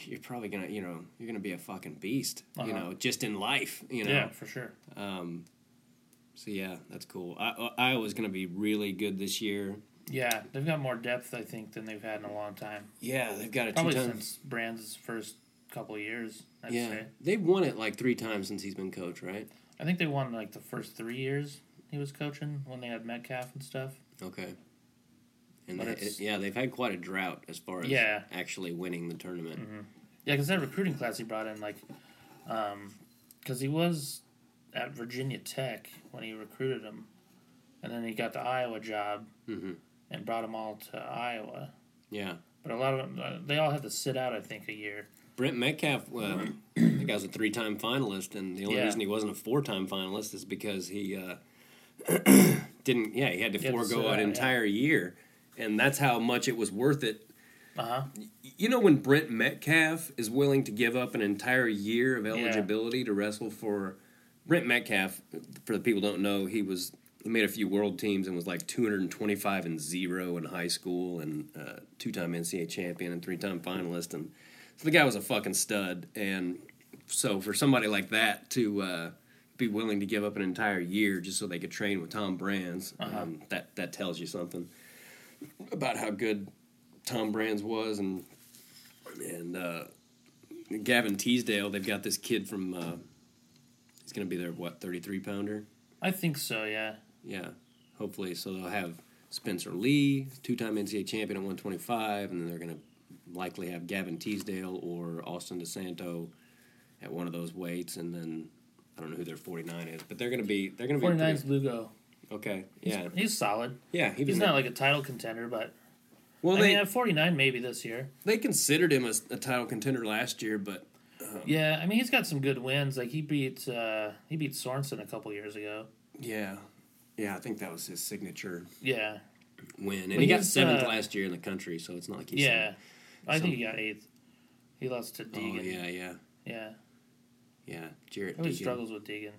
you're probably gonna, you know, you're gonna be a fucking beast. You Uh-huh. know, just in life. You know. Yeah, for sure. Um, so yeah, that's cool. I, I Iowa's gonna be really good this year. Yeah, they've got more depth, I think, than they've had in a long time. Yeah, they've got a two Probably times. since Brand's first couple of years, I'd Yeah, say. they've won it like three times since he's been coach, right? I think they won like the first three years he was coaching when they had Metcalf and stuff. Okay. And they, it's- yeah, they've had quite a drought as far as Yeah. actually winning the tournament. Yeah, because that recruiting class he brought in, like, because he was at Virginia Tech when he recruited him, and then he got the Iowa job hmm and brought them all to Iowa. Yeah. But a lot of them, uh, they all had to sit out, I think, a year. Brent Metcalf, uh, the guy's a three-time finalist, and the only Yeah. reason he wasn't a four-time finalist is because he uh, (clears throat) didn't. Yeah, he had to He had to forego out, an yeah. entire year, and that's how much it was worth it. Uh huh. You know, when Brent Metcalf is willing to give up an entire year of eligibility to wrestle for Brent Metcalf, for the people who don't know, he was he made a few world teams and was like 225 and zero in high school, and uh, two-time NCAA champion and three-time finalist, and so the guy was a fucking stud. And so for somebody like that to uh, be willing to give up an entire year just so they could train with Tom Brands, Uh-huh. um, that that tells you something about how good Tom Brands was, and and uh, Gavin Teasdale. They've got this kid from. Uh, he's going to be their what thirty three pounder. I think so. Yeah. Yeah, hopefully. So they'll have Spencer Lee, two time NCAA champion at one twenty five, and then they're going to likely have Gavin Teasdale or Austin DeSanto at one of those weights, and then. I don't know who their forty nine is, but they're gonna be they're gonna be 49 is Lugo. okay. Yeah, he's solid. yeah. He He's not like a title contender, but well. I They mean, at 49 maybe this year. they considered him as a title contender last year, but Yeah, I mean he's got some good wins. Like he beat uh, he beat Sorensen a couple years ago. Yeah, yeah, I think that was his signature Yeah, win, and But he got he's, seventh uh, last year in the country, so it's not like he's yeah. I think he got eighth. He lost to Oh Degen. yeah, yeah, yeah. yeah. Jarrett He always Degen. struggles with Degen.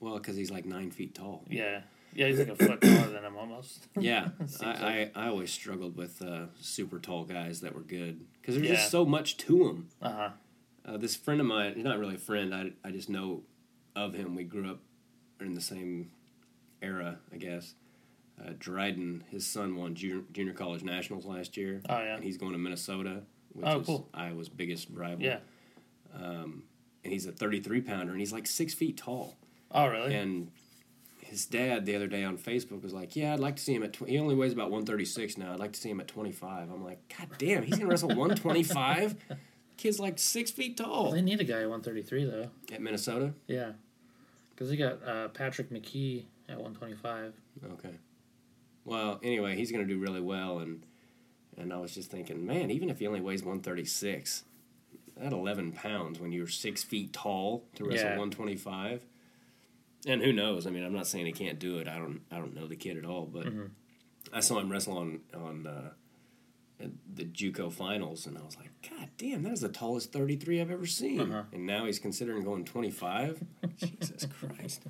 Well, because he's like nine feet tall. Yeah, yeah. He's like a foot taller than him almost. (laughs) Yeah, (laughs) Seems I, I, I always struggled with uh, super tall guys that were good because there's Yeah. just so much to them. Uh huh. Uh, this friend of mine, he's not really a friend. I, I just know of him. We grew up in the same era, I guess. Uh, Dryden, his son won junior, junior college nationals last year. Oh, yeah. and he's going to Minnesota, which Oh, is cool. Iowa's biggest rival. Yeah. and he's a 33 pounder, and he's like six feet tall. Oh really? And his dad the other day on Facebook was like, "Yeah, I'd like to see him at. Tw- he only weighs about one thirty six now. I'd like to see him at twenty five. I'm like, God damn, he's gonna wrestle one twenty five. (laughs) Kid's like six feet tall They need a guy at 133 though. at Minnesota. Yeah, because they got uh, Patrick McKee at 125. Okay. Well, anyway, he's going to do really well, and and I was just thinking, man, even if he only weighs one thirty six, at eleven pounds when you're six feet tall to wrestle Yeah. one twenty five, and who knows? I mean, I'm not saying he can't do it. I don't I don't know the kid at all, but I saw him wrestle on on uh, the JUCO finals, and I was like, God damn, that is the tallest thirty three I've ever seen. Uh-huh. And now he's considering going twenty five. (laughs) Jesus Christ.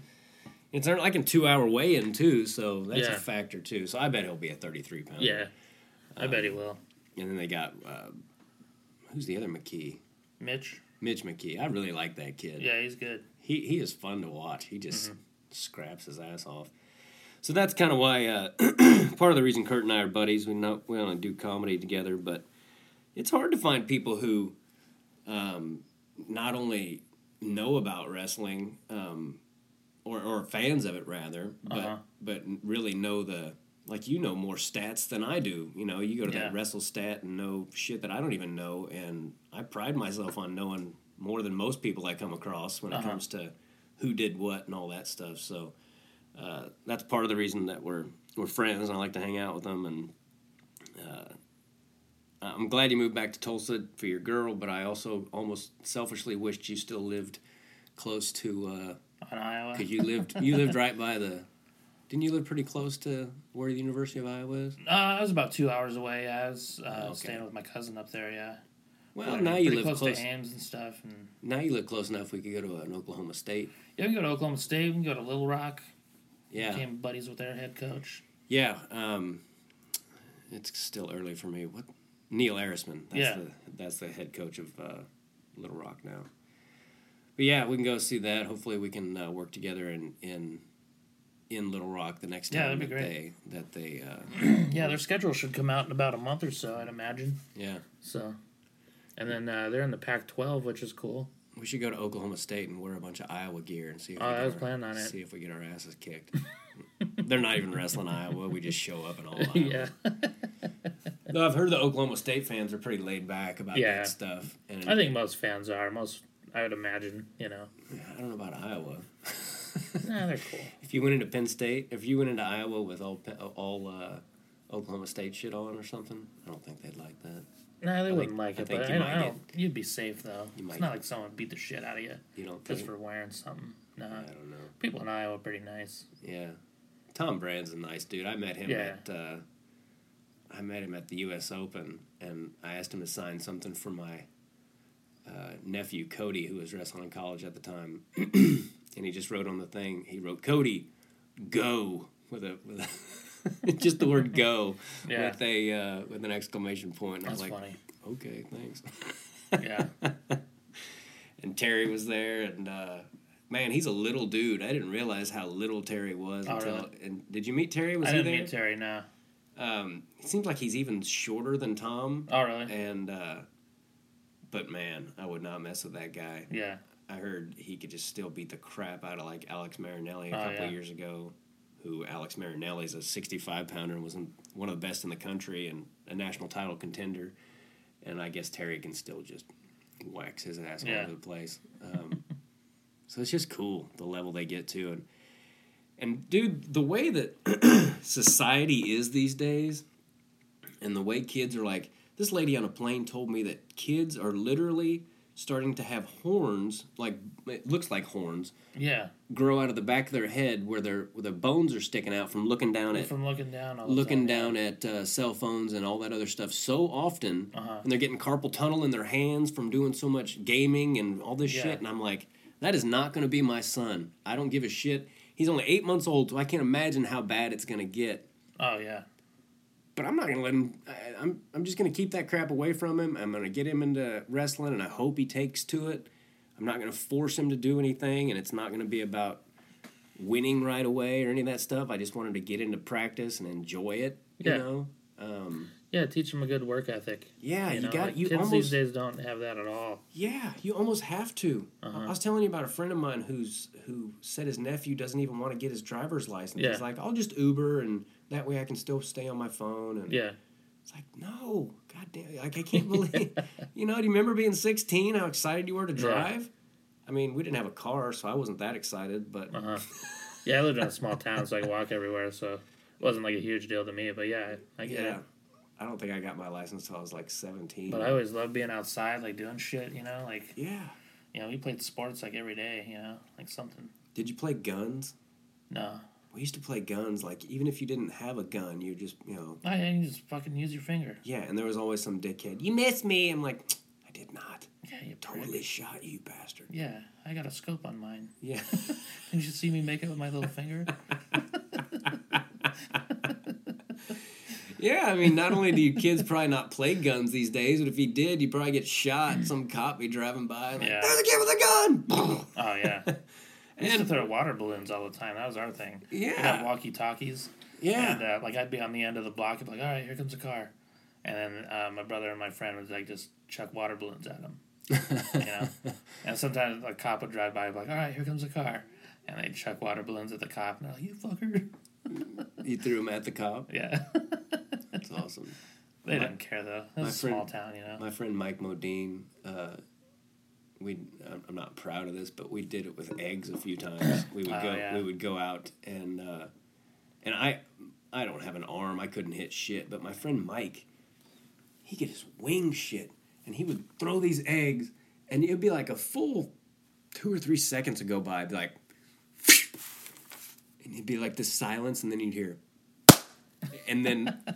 It's like a two hour weigh in too, so that's Yeah. a factor too. So I bet he'll be a 33 pounder. Yeah, I bet he will. And then they got, uh, who's the other McKee? Mitch. Mitch McKee. I really like that kid. Yeah, he's good. He, he is fun to watch. He just Mm-hmm. scraps his ass off. So that's kind of why, uh, (clears throat) part of the reason Kurt and I are buddies. We, know, we only do comedy together, but it's hard to find people who um, not only know about wrestling, um, or, or fans of it rather, but Uh-huh. but really know the like you know more stats than I do. You know, you go to Yeah. that wrestle stat and know shit that I don't even know, and I pride myself on knowing more than most people I come across when it Uh-huh. comes to who did what and all that stuff. So uh, that's part of the reason that we're we're friends. And I like to hang out with them, and uh, I'm glad you moved back to Tulsa for your girl. But I also almost selfishly wished you still lived close to. Uh, On Iowa. because you lived you lived right by the. Didn't you live pretty close to where the University of Iowa is? Uh, I was about two hours away. I was uh, Okay. staying with my cousin up there. Yeah. Well, now you live close, close. to Ames and stuff. And now you live close enough. We could go to an Oklahoma State. yeah, we can go to Oklahoma State. We can go to Little Rock. Yeah, Became buddies with their head coach. yeah. Um, it's still early for me. What Neil Erisman? That's Yeah. the that's the head coach of uh, Little Rock now. But yeah, we can go see that. Hopefully, we can uh, work together in in in Little Rock the next day. Yeah, time that'd be that great. they that they uh, (clears throat) Yeah, their schedule should come out in about a month or so, I'd imagine. yeah. So, and then uh, they're in the Pac-12, which is cool. We should go to Oklahoma State and wear a bunch of Iowa gear and see if Oh, we I get was our- planning on it. See if we get our asses kicked. (laughs) They're not even wrestling Iowa. We just show up and all. (laughs) Yeah. Though I've heard the Oklahoma State fans are pretty laid back about Yeah. that stuff. And I think most fans are. Most, I would imagine, you know. I don't know about Iowa. (laughs) Nah, they're cool. If you went into Penn State, if you went into Iowa with all all uh, Oklahoma State shit on or something, I don't think they'd like that. Nah, they I wouldn't like I it, think but you I, I don't. You'd be safe though. You It's might not get- like someone beat the shit out of you You don't just think? for wearing something. Nah, I don't know. people in Iowa are pretty nice. Yeah, Tom Brand's a nice dude. I met him Yeah. at uh, I met him at the U.S. Open, and I asked him to sign something for my uh, nephew Cody, who was wrestling in college at the time, (clears throat) and he just wrote on the thing. He wrote Cody, go with a with a (laughs) just the word go Yeah. with a uh, with an exclamation point. And I That's was like, funny. okay, thanks. Yeah. (laughs) and Terry was there, and uh, man, he's a little dude. I didn't realize how little Terry was Oh, until. really? And did you meet Terry? Was I he didn't there? meet Terry. No. Um, it seems like he's even shorter than Tom. Oh, really? And uh, but man, I would not mess with that guy. Yeah. I heard he could just still beat the crap out of like Alex Marinelli a Oh, couple yeah. years ago. Who Alex Marinelli is a 65 pounder and was one of the best in the country and a national title contender. And I guess Terry can still just wax his ass all Yeah. over the place. Um, (laughs) so it's just cool the level they get to and and dude, the way that (clears throat) society is these days, and the way kids are like, this lady on a plane told me that kids are literally starting to have horns, like it looks like horns, Yeah. grow out of the back of their head where their where their bones are sticking out from looking down at From looking down. All looking time, down at uh, cell phones and all that other stuff so often, Uh-huh. and they're getting carpal tunnel in their hands from doing so much gaming and all this Yeah. shit. And I'm like, that is not going to be my son. I don't give a shit. He's only eight months old, so I can't imagine how bad it's going to get. Oh yeah. But I'm not going to let him. I, I'm I'm just going to keep that crap away from him. I'm going to get him into wrestling, and I hope he takes to it. I'm not going to force him to do anything, and it's not going to be about winning right away or any of that stuff. I just want him to get into practice and enjoy it. You Yeah. know. Um, Yeah, teach them a good work ethic. Yeah, you, got like, you kids almost these days don't have that at all. Yeah, you almost have to. Uh-huh. I was telling you about a friend of mine who's who said his nephew doesn't even want to get his driver's license. Yeah. He's like, I'll just Uber and that way I can still stay on my phone. And Yeah, it's like, no, goddamn, like I can't believe. (laughs) (laughs) you know, do you remember being sixteen? How excited you were to Yeah. drive? I mean, we didn't have a car, so I wasn't that excited. But uh huh. (laughs) yeah, I lived in a small town, so I could walk everywhere, so it wasn't like a huge deal to me. But yeah, I get yeah, it. I don't think I got my license until I was like seventeen. But I always loved being outside, like doing shit. You know, like yeah. you know, we played sports like every day. You know, like something. Did you play guns? No, We used to play guns. Like even if you didn't have a gun, you just you know oh, I you just fucking use your finger. Yeah, and there was always some dickhead. You missed me. I'm like, I did not. Yeah, you prick. Totally shot you, bastard. Yeah, I got a scope on mine. Yeah. (laughs) You should see me make it with my little finger. (laughs) yeah, I mean, not only do you kids probably not play guns these days, but if you did, you'd probably get shot. Hmm. Some cop be driving by, like, Yeah. there's a kid with a gun. Oh yeah. (laughs) We used to throw water balloons all the time. That was our thing. Yeah. We had walkie talkies. yeah, And uh, like I'd be on the end of the block, and be like, "All right, here comes a car," and then uh, my brother and my friend would like just chuck water balloons at him, you know. (laughs) and sometimes a cop would drive by, and be like, "All right, here comes a car," and they'd chuck water balloons at the cop, and they're like, "You fucker!" you threw him at the cop. Yeah, That's awesome. they My- didn't care though. It my was a small friend- town, you know. My friend Mike Modine, uh, we I'm not proud of this, but we did it with eggs a few times. (coughs) We would Oh, go yeah. we would go out and uh, and I I don't have an arm. I couldn't hit shit, but my friend Mike, he could just wing shit, and he would throw these eggs, and it'd be like a full two or three seconds to go by, I'd be like, and it'd be like this silence, and then you'd hear, and then. (laughs)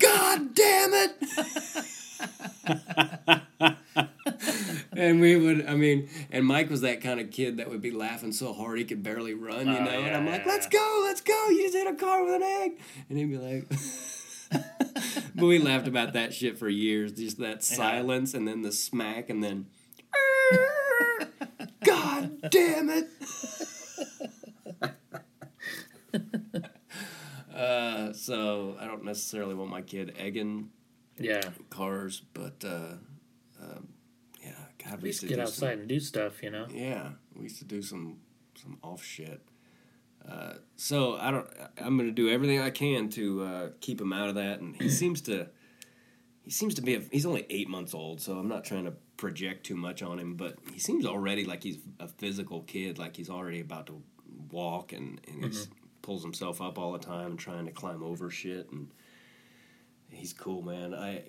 God damn it! (laughs) and we would, I mean, and Mike was that kind of kid that would be laughing so hard he could barely run, you Oh, know? and I'm like, let's yeah. go, let's go, you just hit a car with an egg. And he'd be like, (laughs) but we laughed about that shit for years, just that silence and then the smack and then, (laughs) God damn it! (laughs) Uh, so I don't necessarily want my kid egging Yeah, cars, but uh, um, yeah, God, we used to get outside and do stuff, you know. Yeah, we used to do some some off shit. Uh, so I don't. I'm gonna do everything I can to uh, keep him out of that, and he seems to. He seems to be. A, he's only eight months old, so I'm not trying to project too much on him. But he seems already like he's a physical kid. Like he's already about to walk, and and he's pulls himself up all the time and trying to climb over shit. And he's cool, man. I,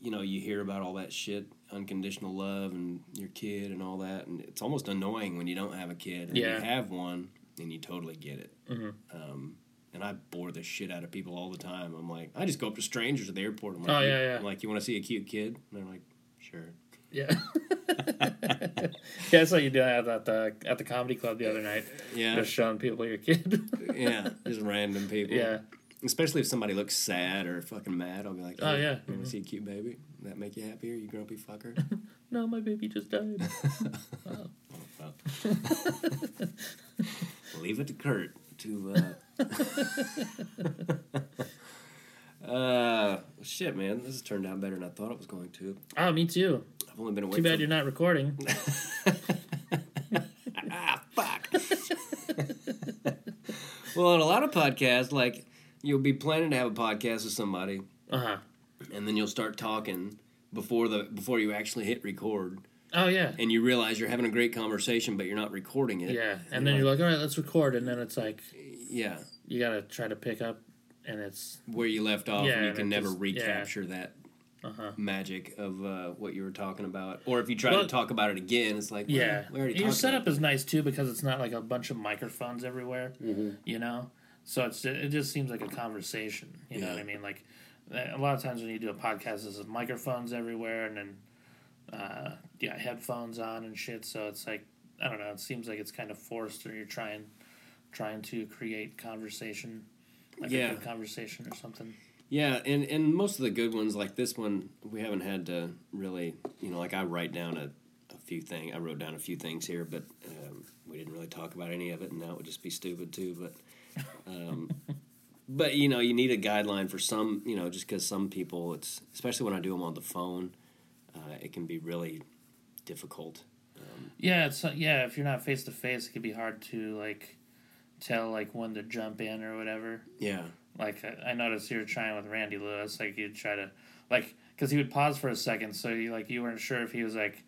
you know, you hear about all that shit, unconditional love, and your kid and all that, and it's almost annoying when you don't have a kid. And Yeah. you have one, and you totally get it. Mhm. Um, and I bore the shit out of people all the time. I'm like, I just go up to strangers at the airport. I'm like, Oh, yeah, yeah. I'm like, you want to see a cute kid? And they're like, sure. Yeah. (laughs) yeah, that's what you did at the at the comedy club the other night. Yeah, Just showing people your kid. yeah, just random people. (laughs) yeah. Especially if somebody looks sad or fucking mad, I'll be like, Oh, yeah. you want to see a cute baby? That make you happier, you grumpy fucker?" (laughs) No, my baby just died. (laughs) (laughs) Leave it to Kurt to. Uh... uh, shit, man, this has turned out better than I thought it was going to. oh, me too. I've only been away. Too bad for... you're not recording. ah, fuck. well, on a lot of podcasts, like you'll be planning to have a podcast with somebody, Uh huh. and then you'll start talking before the before you actually hit record, Oh yeah. and you realize you're having a great conversation, but you're not recording it. Yeah, and then you're like, all right, let's record, and then it's like yeah, you gotta try to pick up, and it's where you left off, Yeah, and you and can never just- recapture that uh huh. magic of uh, what you were talking about. Or if you try Well- to talk about it again, it's like, well, Yeah, we already your setup is nice too because it's not like a bunch of microphones everywhere. Mhm. You know, so it's it just seems like a conversation. You know Yeah. what I mean? Like a lot of times when you do a podcast, there's microphones everywhere, and then uh, yeah, headphones on and shit. So it's like I don't know. It seems like it's kind of forced, or you're trying trying to create conversation, like Yeah. a good conversation or something. Yeah, and and most of the good ones like this one, we haven't had to really, you know, like I write down a, a few things. I wrote down a few things here, but um, we didn't really talk about any of it, and that would just be stupid too. But um, but you know, you need a guideline for some. You know, just because some people, it's especially when I do them on the phone, uh, it can be really difficult. Yeah, it's uh, yeah. If you're not face to face, it can be hard to like tell like when to jump in or whatever. Yeah, Like I, I noticed you were trying with Randy Lewis. Like you'd try to like because he would pause for a second, so you like you weren't sure if he was like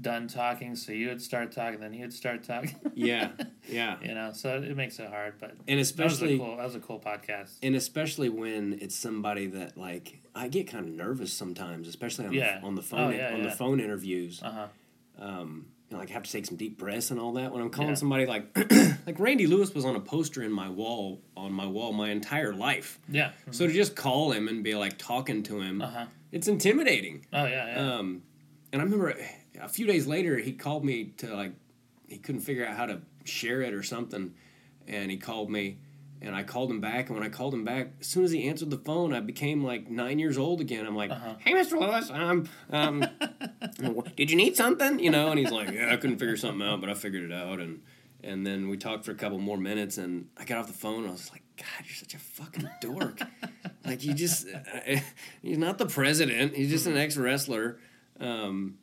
done talking, so you would start talking, then he would start talking. (laughs) yeah, yeah, you know, so it makes it hard. But and that was a especially cool. That was a cool podcast. and especially when it's somebody that like I get kind of nervous sometimes, especially on Yeah. the, on the Oh, phone yeah, on the phone interviews. Uh huh. um, you know, like have to take some deep breaths and all that. When I'm calling Yeah. somebody like (clears throat) like Randy Lewis was on a poster in my wall on my wall my entire life. Yeah. So to just call him and be like talking to him, Uh huh. it's intimidating. Oh yeah. Yeah. Um, and I remember a few days later he called me to like he couldn't figure out how to share it or something, and he called me. And I called him back, and when I called him back, as soon as he answered the phone, I became like nine years old again. I'm like, Uh-huh. "Hey, Mr. Lewis, um, um, (laughs) did you need something? You know?" And he's like, "Yeah, I couldn't figure something out, but I figured it out." And and then we talked for a couple more minutes, and I got off the phone. And I was like, "God, you're such a fucking dork! like you just, (laughs) he's not the president. He's just an ex wrestler." Um,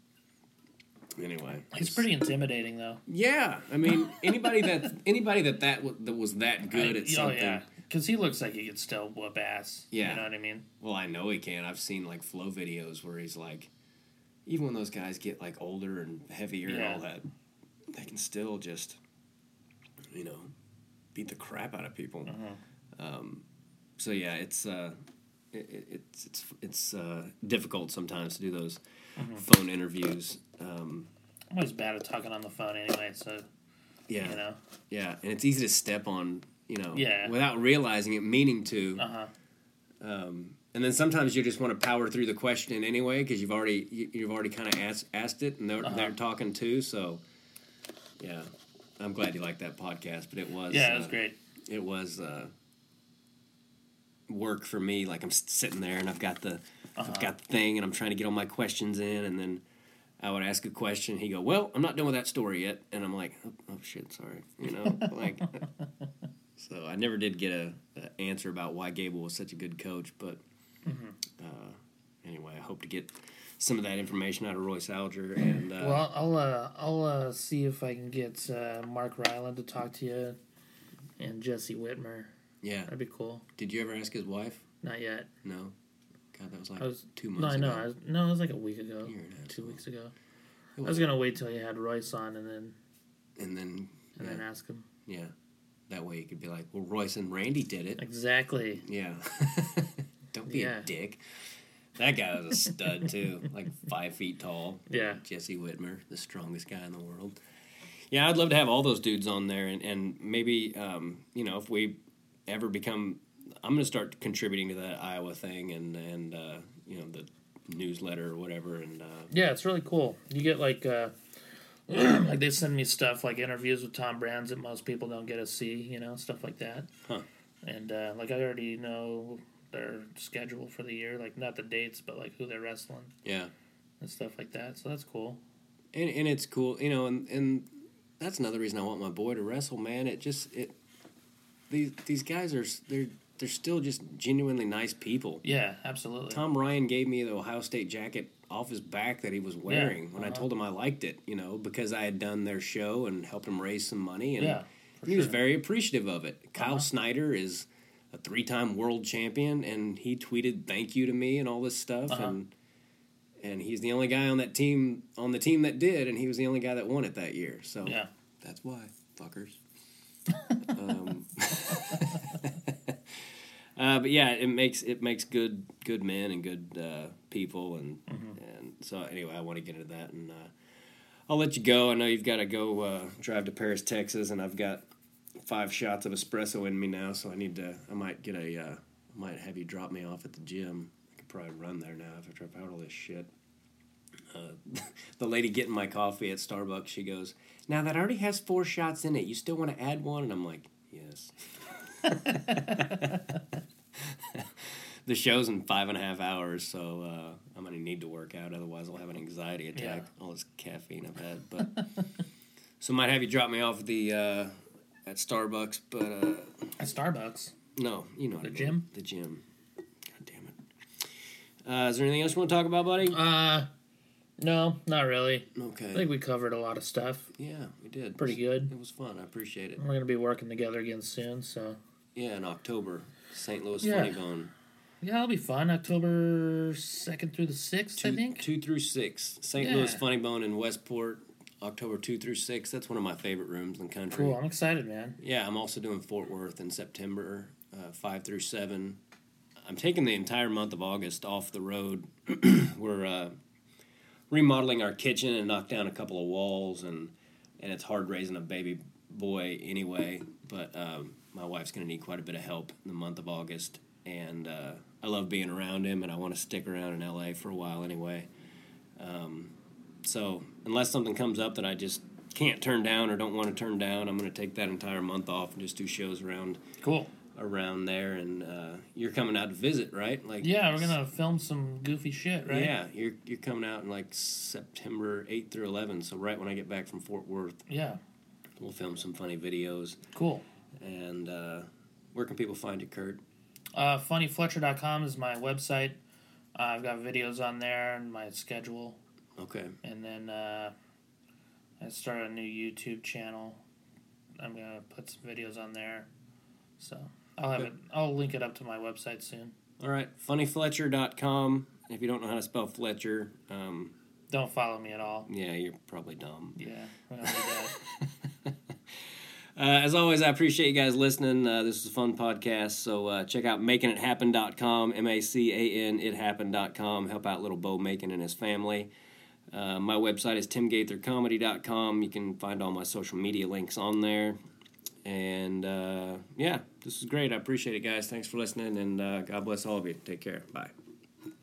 anyway, He's pretty intimidating though. yeah, I mean, anybody that (laughs) anybody that that, w- that was that good I- at oh yeah, because he looks like he could still whoop ass. Yeah. You know what I mean? Well, I know he can. I've seen like Flo videos where he's like, even when those guys get like older and heavier and all that, they can still just, you know, beat the crap out of people. Uh-huh. Um, so yeah, it's uh, it, it- it's it's it's uh, difficult sometimes to do those Mm-hmm. phone interviews. Um, I'm always bad at talking on the phone anyway, so yeah, you know. yeah, and it's easy to step on, you know, Yeah. without realizing it, meaning to. Uh huh. Um, and then sometimes you just want to power through the question anyway because you've already you, you've already kind of asked asked it and they're Uh-huh. they're talking too. So yeah, I'm glad you liked that podcast, but it was Yeah, it was uh, great. It was uh, work for me. Like I'm sitting there and I've got the Uh-huh. I've got the thing and I'm trying to get all my questions in and then. I would ask a question. He go, "Well, I'm not done with that story yet," and I'm like, "Oh, oh shit, sorry," you know, (laughs) like. So I never did get a, a answer about why Gable was such a good coach, but Mm-hmm. uh, anyway, I hope to get some of that information out of Royce Alger and uh, Well, I'll uh, I'll uh, see if I can get uh, Mark Reiland to talk to you, and Jesse Whitmer. Yeah. That'd be cool. Did you ever ask his wife? Not yet. No. God, that was like I was two no, months I know. ago. I was, no, it was like a week ago, Year and a two weeks ago. I was gonna wait till you had Royce on and then and then and yeah, then ask him yeah, that way you could be like, well, Royce and Randy did it. exactly. Yeah. (laughs) Don't be Yeah. a dick. That guy was a stud too, like five feet tall. Yeah. Jesse Whitmer, the strongest guy in the world. Yeah, I'd love to have all those dudes on there, and and maybe um, you know if we ever become, I'm going to start contributing to that Iowa thing and and uh, you know the newsletter or whatever, and uh, Yeah, it's really cool. You get like uh, (clears throat) like they send me stuff like interviews with Tom Brands that most people don't get to see, you know, stuff like that. Huh. And uh, like I already know their schedule for the year, like not the dates, but like who they're wrestling yeah, and stuff like that. So that's cool. and and it's cool, you know, and and that's another reason I want my boy to wrestle, man. It just it these these guys are they're they're still just genuinely nice people. Yeah, absolutely. Tom Ryan gave me the Ohio State jacket off his back that he was wearing when I uh-huh. told him I liked it, you know, because I had done their show and helped him raise some money. And Yeah, he was very appreciative of it. Kyle Uh-huh. Snyder is a three time world champion, and he tweeted thank you to me and all this stuff. Uh-huh. And and he's the only guy on that team on the team that did, and he was the only guy that won it that year. So Yeah. that's why, fuckers. (laughs) um, uh, but yeah, it makes it makes good good men and good uh, people, and and so anyway, I want to get into that, and uh, I'll let you go. I know you've got to go uh, drive to Paris, Texas, and I've got five shots of espresso in me now, so I need to. I might get a. Uh, I might have you drop me off at the gym. I could probably run there now if I drop out all this shit. Uh, (laughs) the lady getting my coffee at Starbucks, she goes, "Now that already has four shots in it. You still want to add one?" And I'm like, "Yes." (laughs) (laughs) (laughs) the show's in five and a half hours, so uh, I'm gonna need to work out. Otherwise, I'll have an anxiety attack. All this caffeine I've had, but (laughs) so might have you drop me off at the uh, at Starbucks. But uh, At Starbucks. No, you know The I mean. gym? The gym. God damn it. Uh, is there anything else you want to talk about, buddy? Uh, no, not really. Okay. I think we covered a lot of stuff. yeah, we did. Pretty good. It was fun. I appreciate it. We're gonna be working together again soon, so Yeah, in October, St. Louis Yeah. Funny Bone. yeah, it'll be fun. October second through the sixth, I think. two through six. St. Yeah. Louis Funny Bone in Westport, October two through six. That's one of my favorite rooms in the country. Cool. I'm excited, man. Yeah, I'm also doing Fort Worth in September, uh, five through seven. I'm taking the entire month of August off the road. (clears throat) We're uh, remodeling our kitchen and knocked down a couple of walls, and and it's hard raising a baby boy anyway. But um, my wife's going to need quite a bit of help in the month of August, and uh, I love being around him, and I want to stick around in LA for a while anyway. Um, so unless something comes up that I just can't turn down or don't want to turn down, I'm going to take that entire month off and just do shows around Cool. around there. And uh, you're coming out to visit, right? Like Yeah, we're gonna film some goofy shit, right? Yeah, you're you're coming out in like September 8th through 11th. So right when I get back from Fort Worth, Yeah. we'll film some funny videos. Cool. And uh, where can people find you, Kurt? Uh, funnyfletcher.com is my website. Uh, I've got videos on there and my schedule. Okay. And then uh, I started a new YouTube channel. I'm gonna put some videos on there. So I'll have Okay. it. I'll link it up to my website soon. All right. Funnyfletcher.com. If you don't know how to spell Fletcher, um, Don't follow me at all. yeah, you're probably dumb. Yeah, (laughs) we don't need that. Uh, as always, I appreciate you guys listening. Uh, this is a fun podcast, so uh, check out makingithappen.com, M A C A N ithappen.com. Help out little Bo Macon and his family. Uh, my website is timgaithercomedy.com. You can find all my social media links on there. And uh, yeah, this is great. I appreciate it, guys. Thanks for listening, and uh, God bless all of you. Take care. Bye.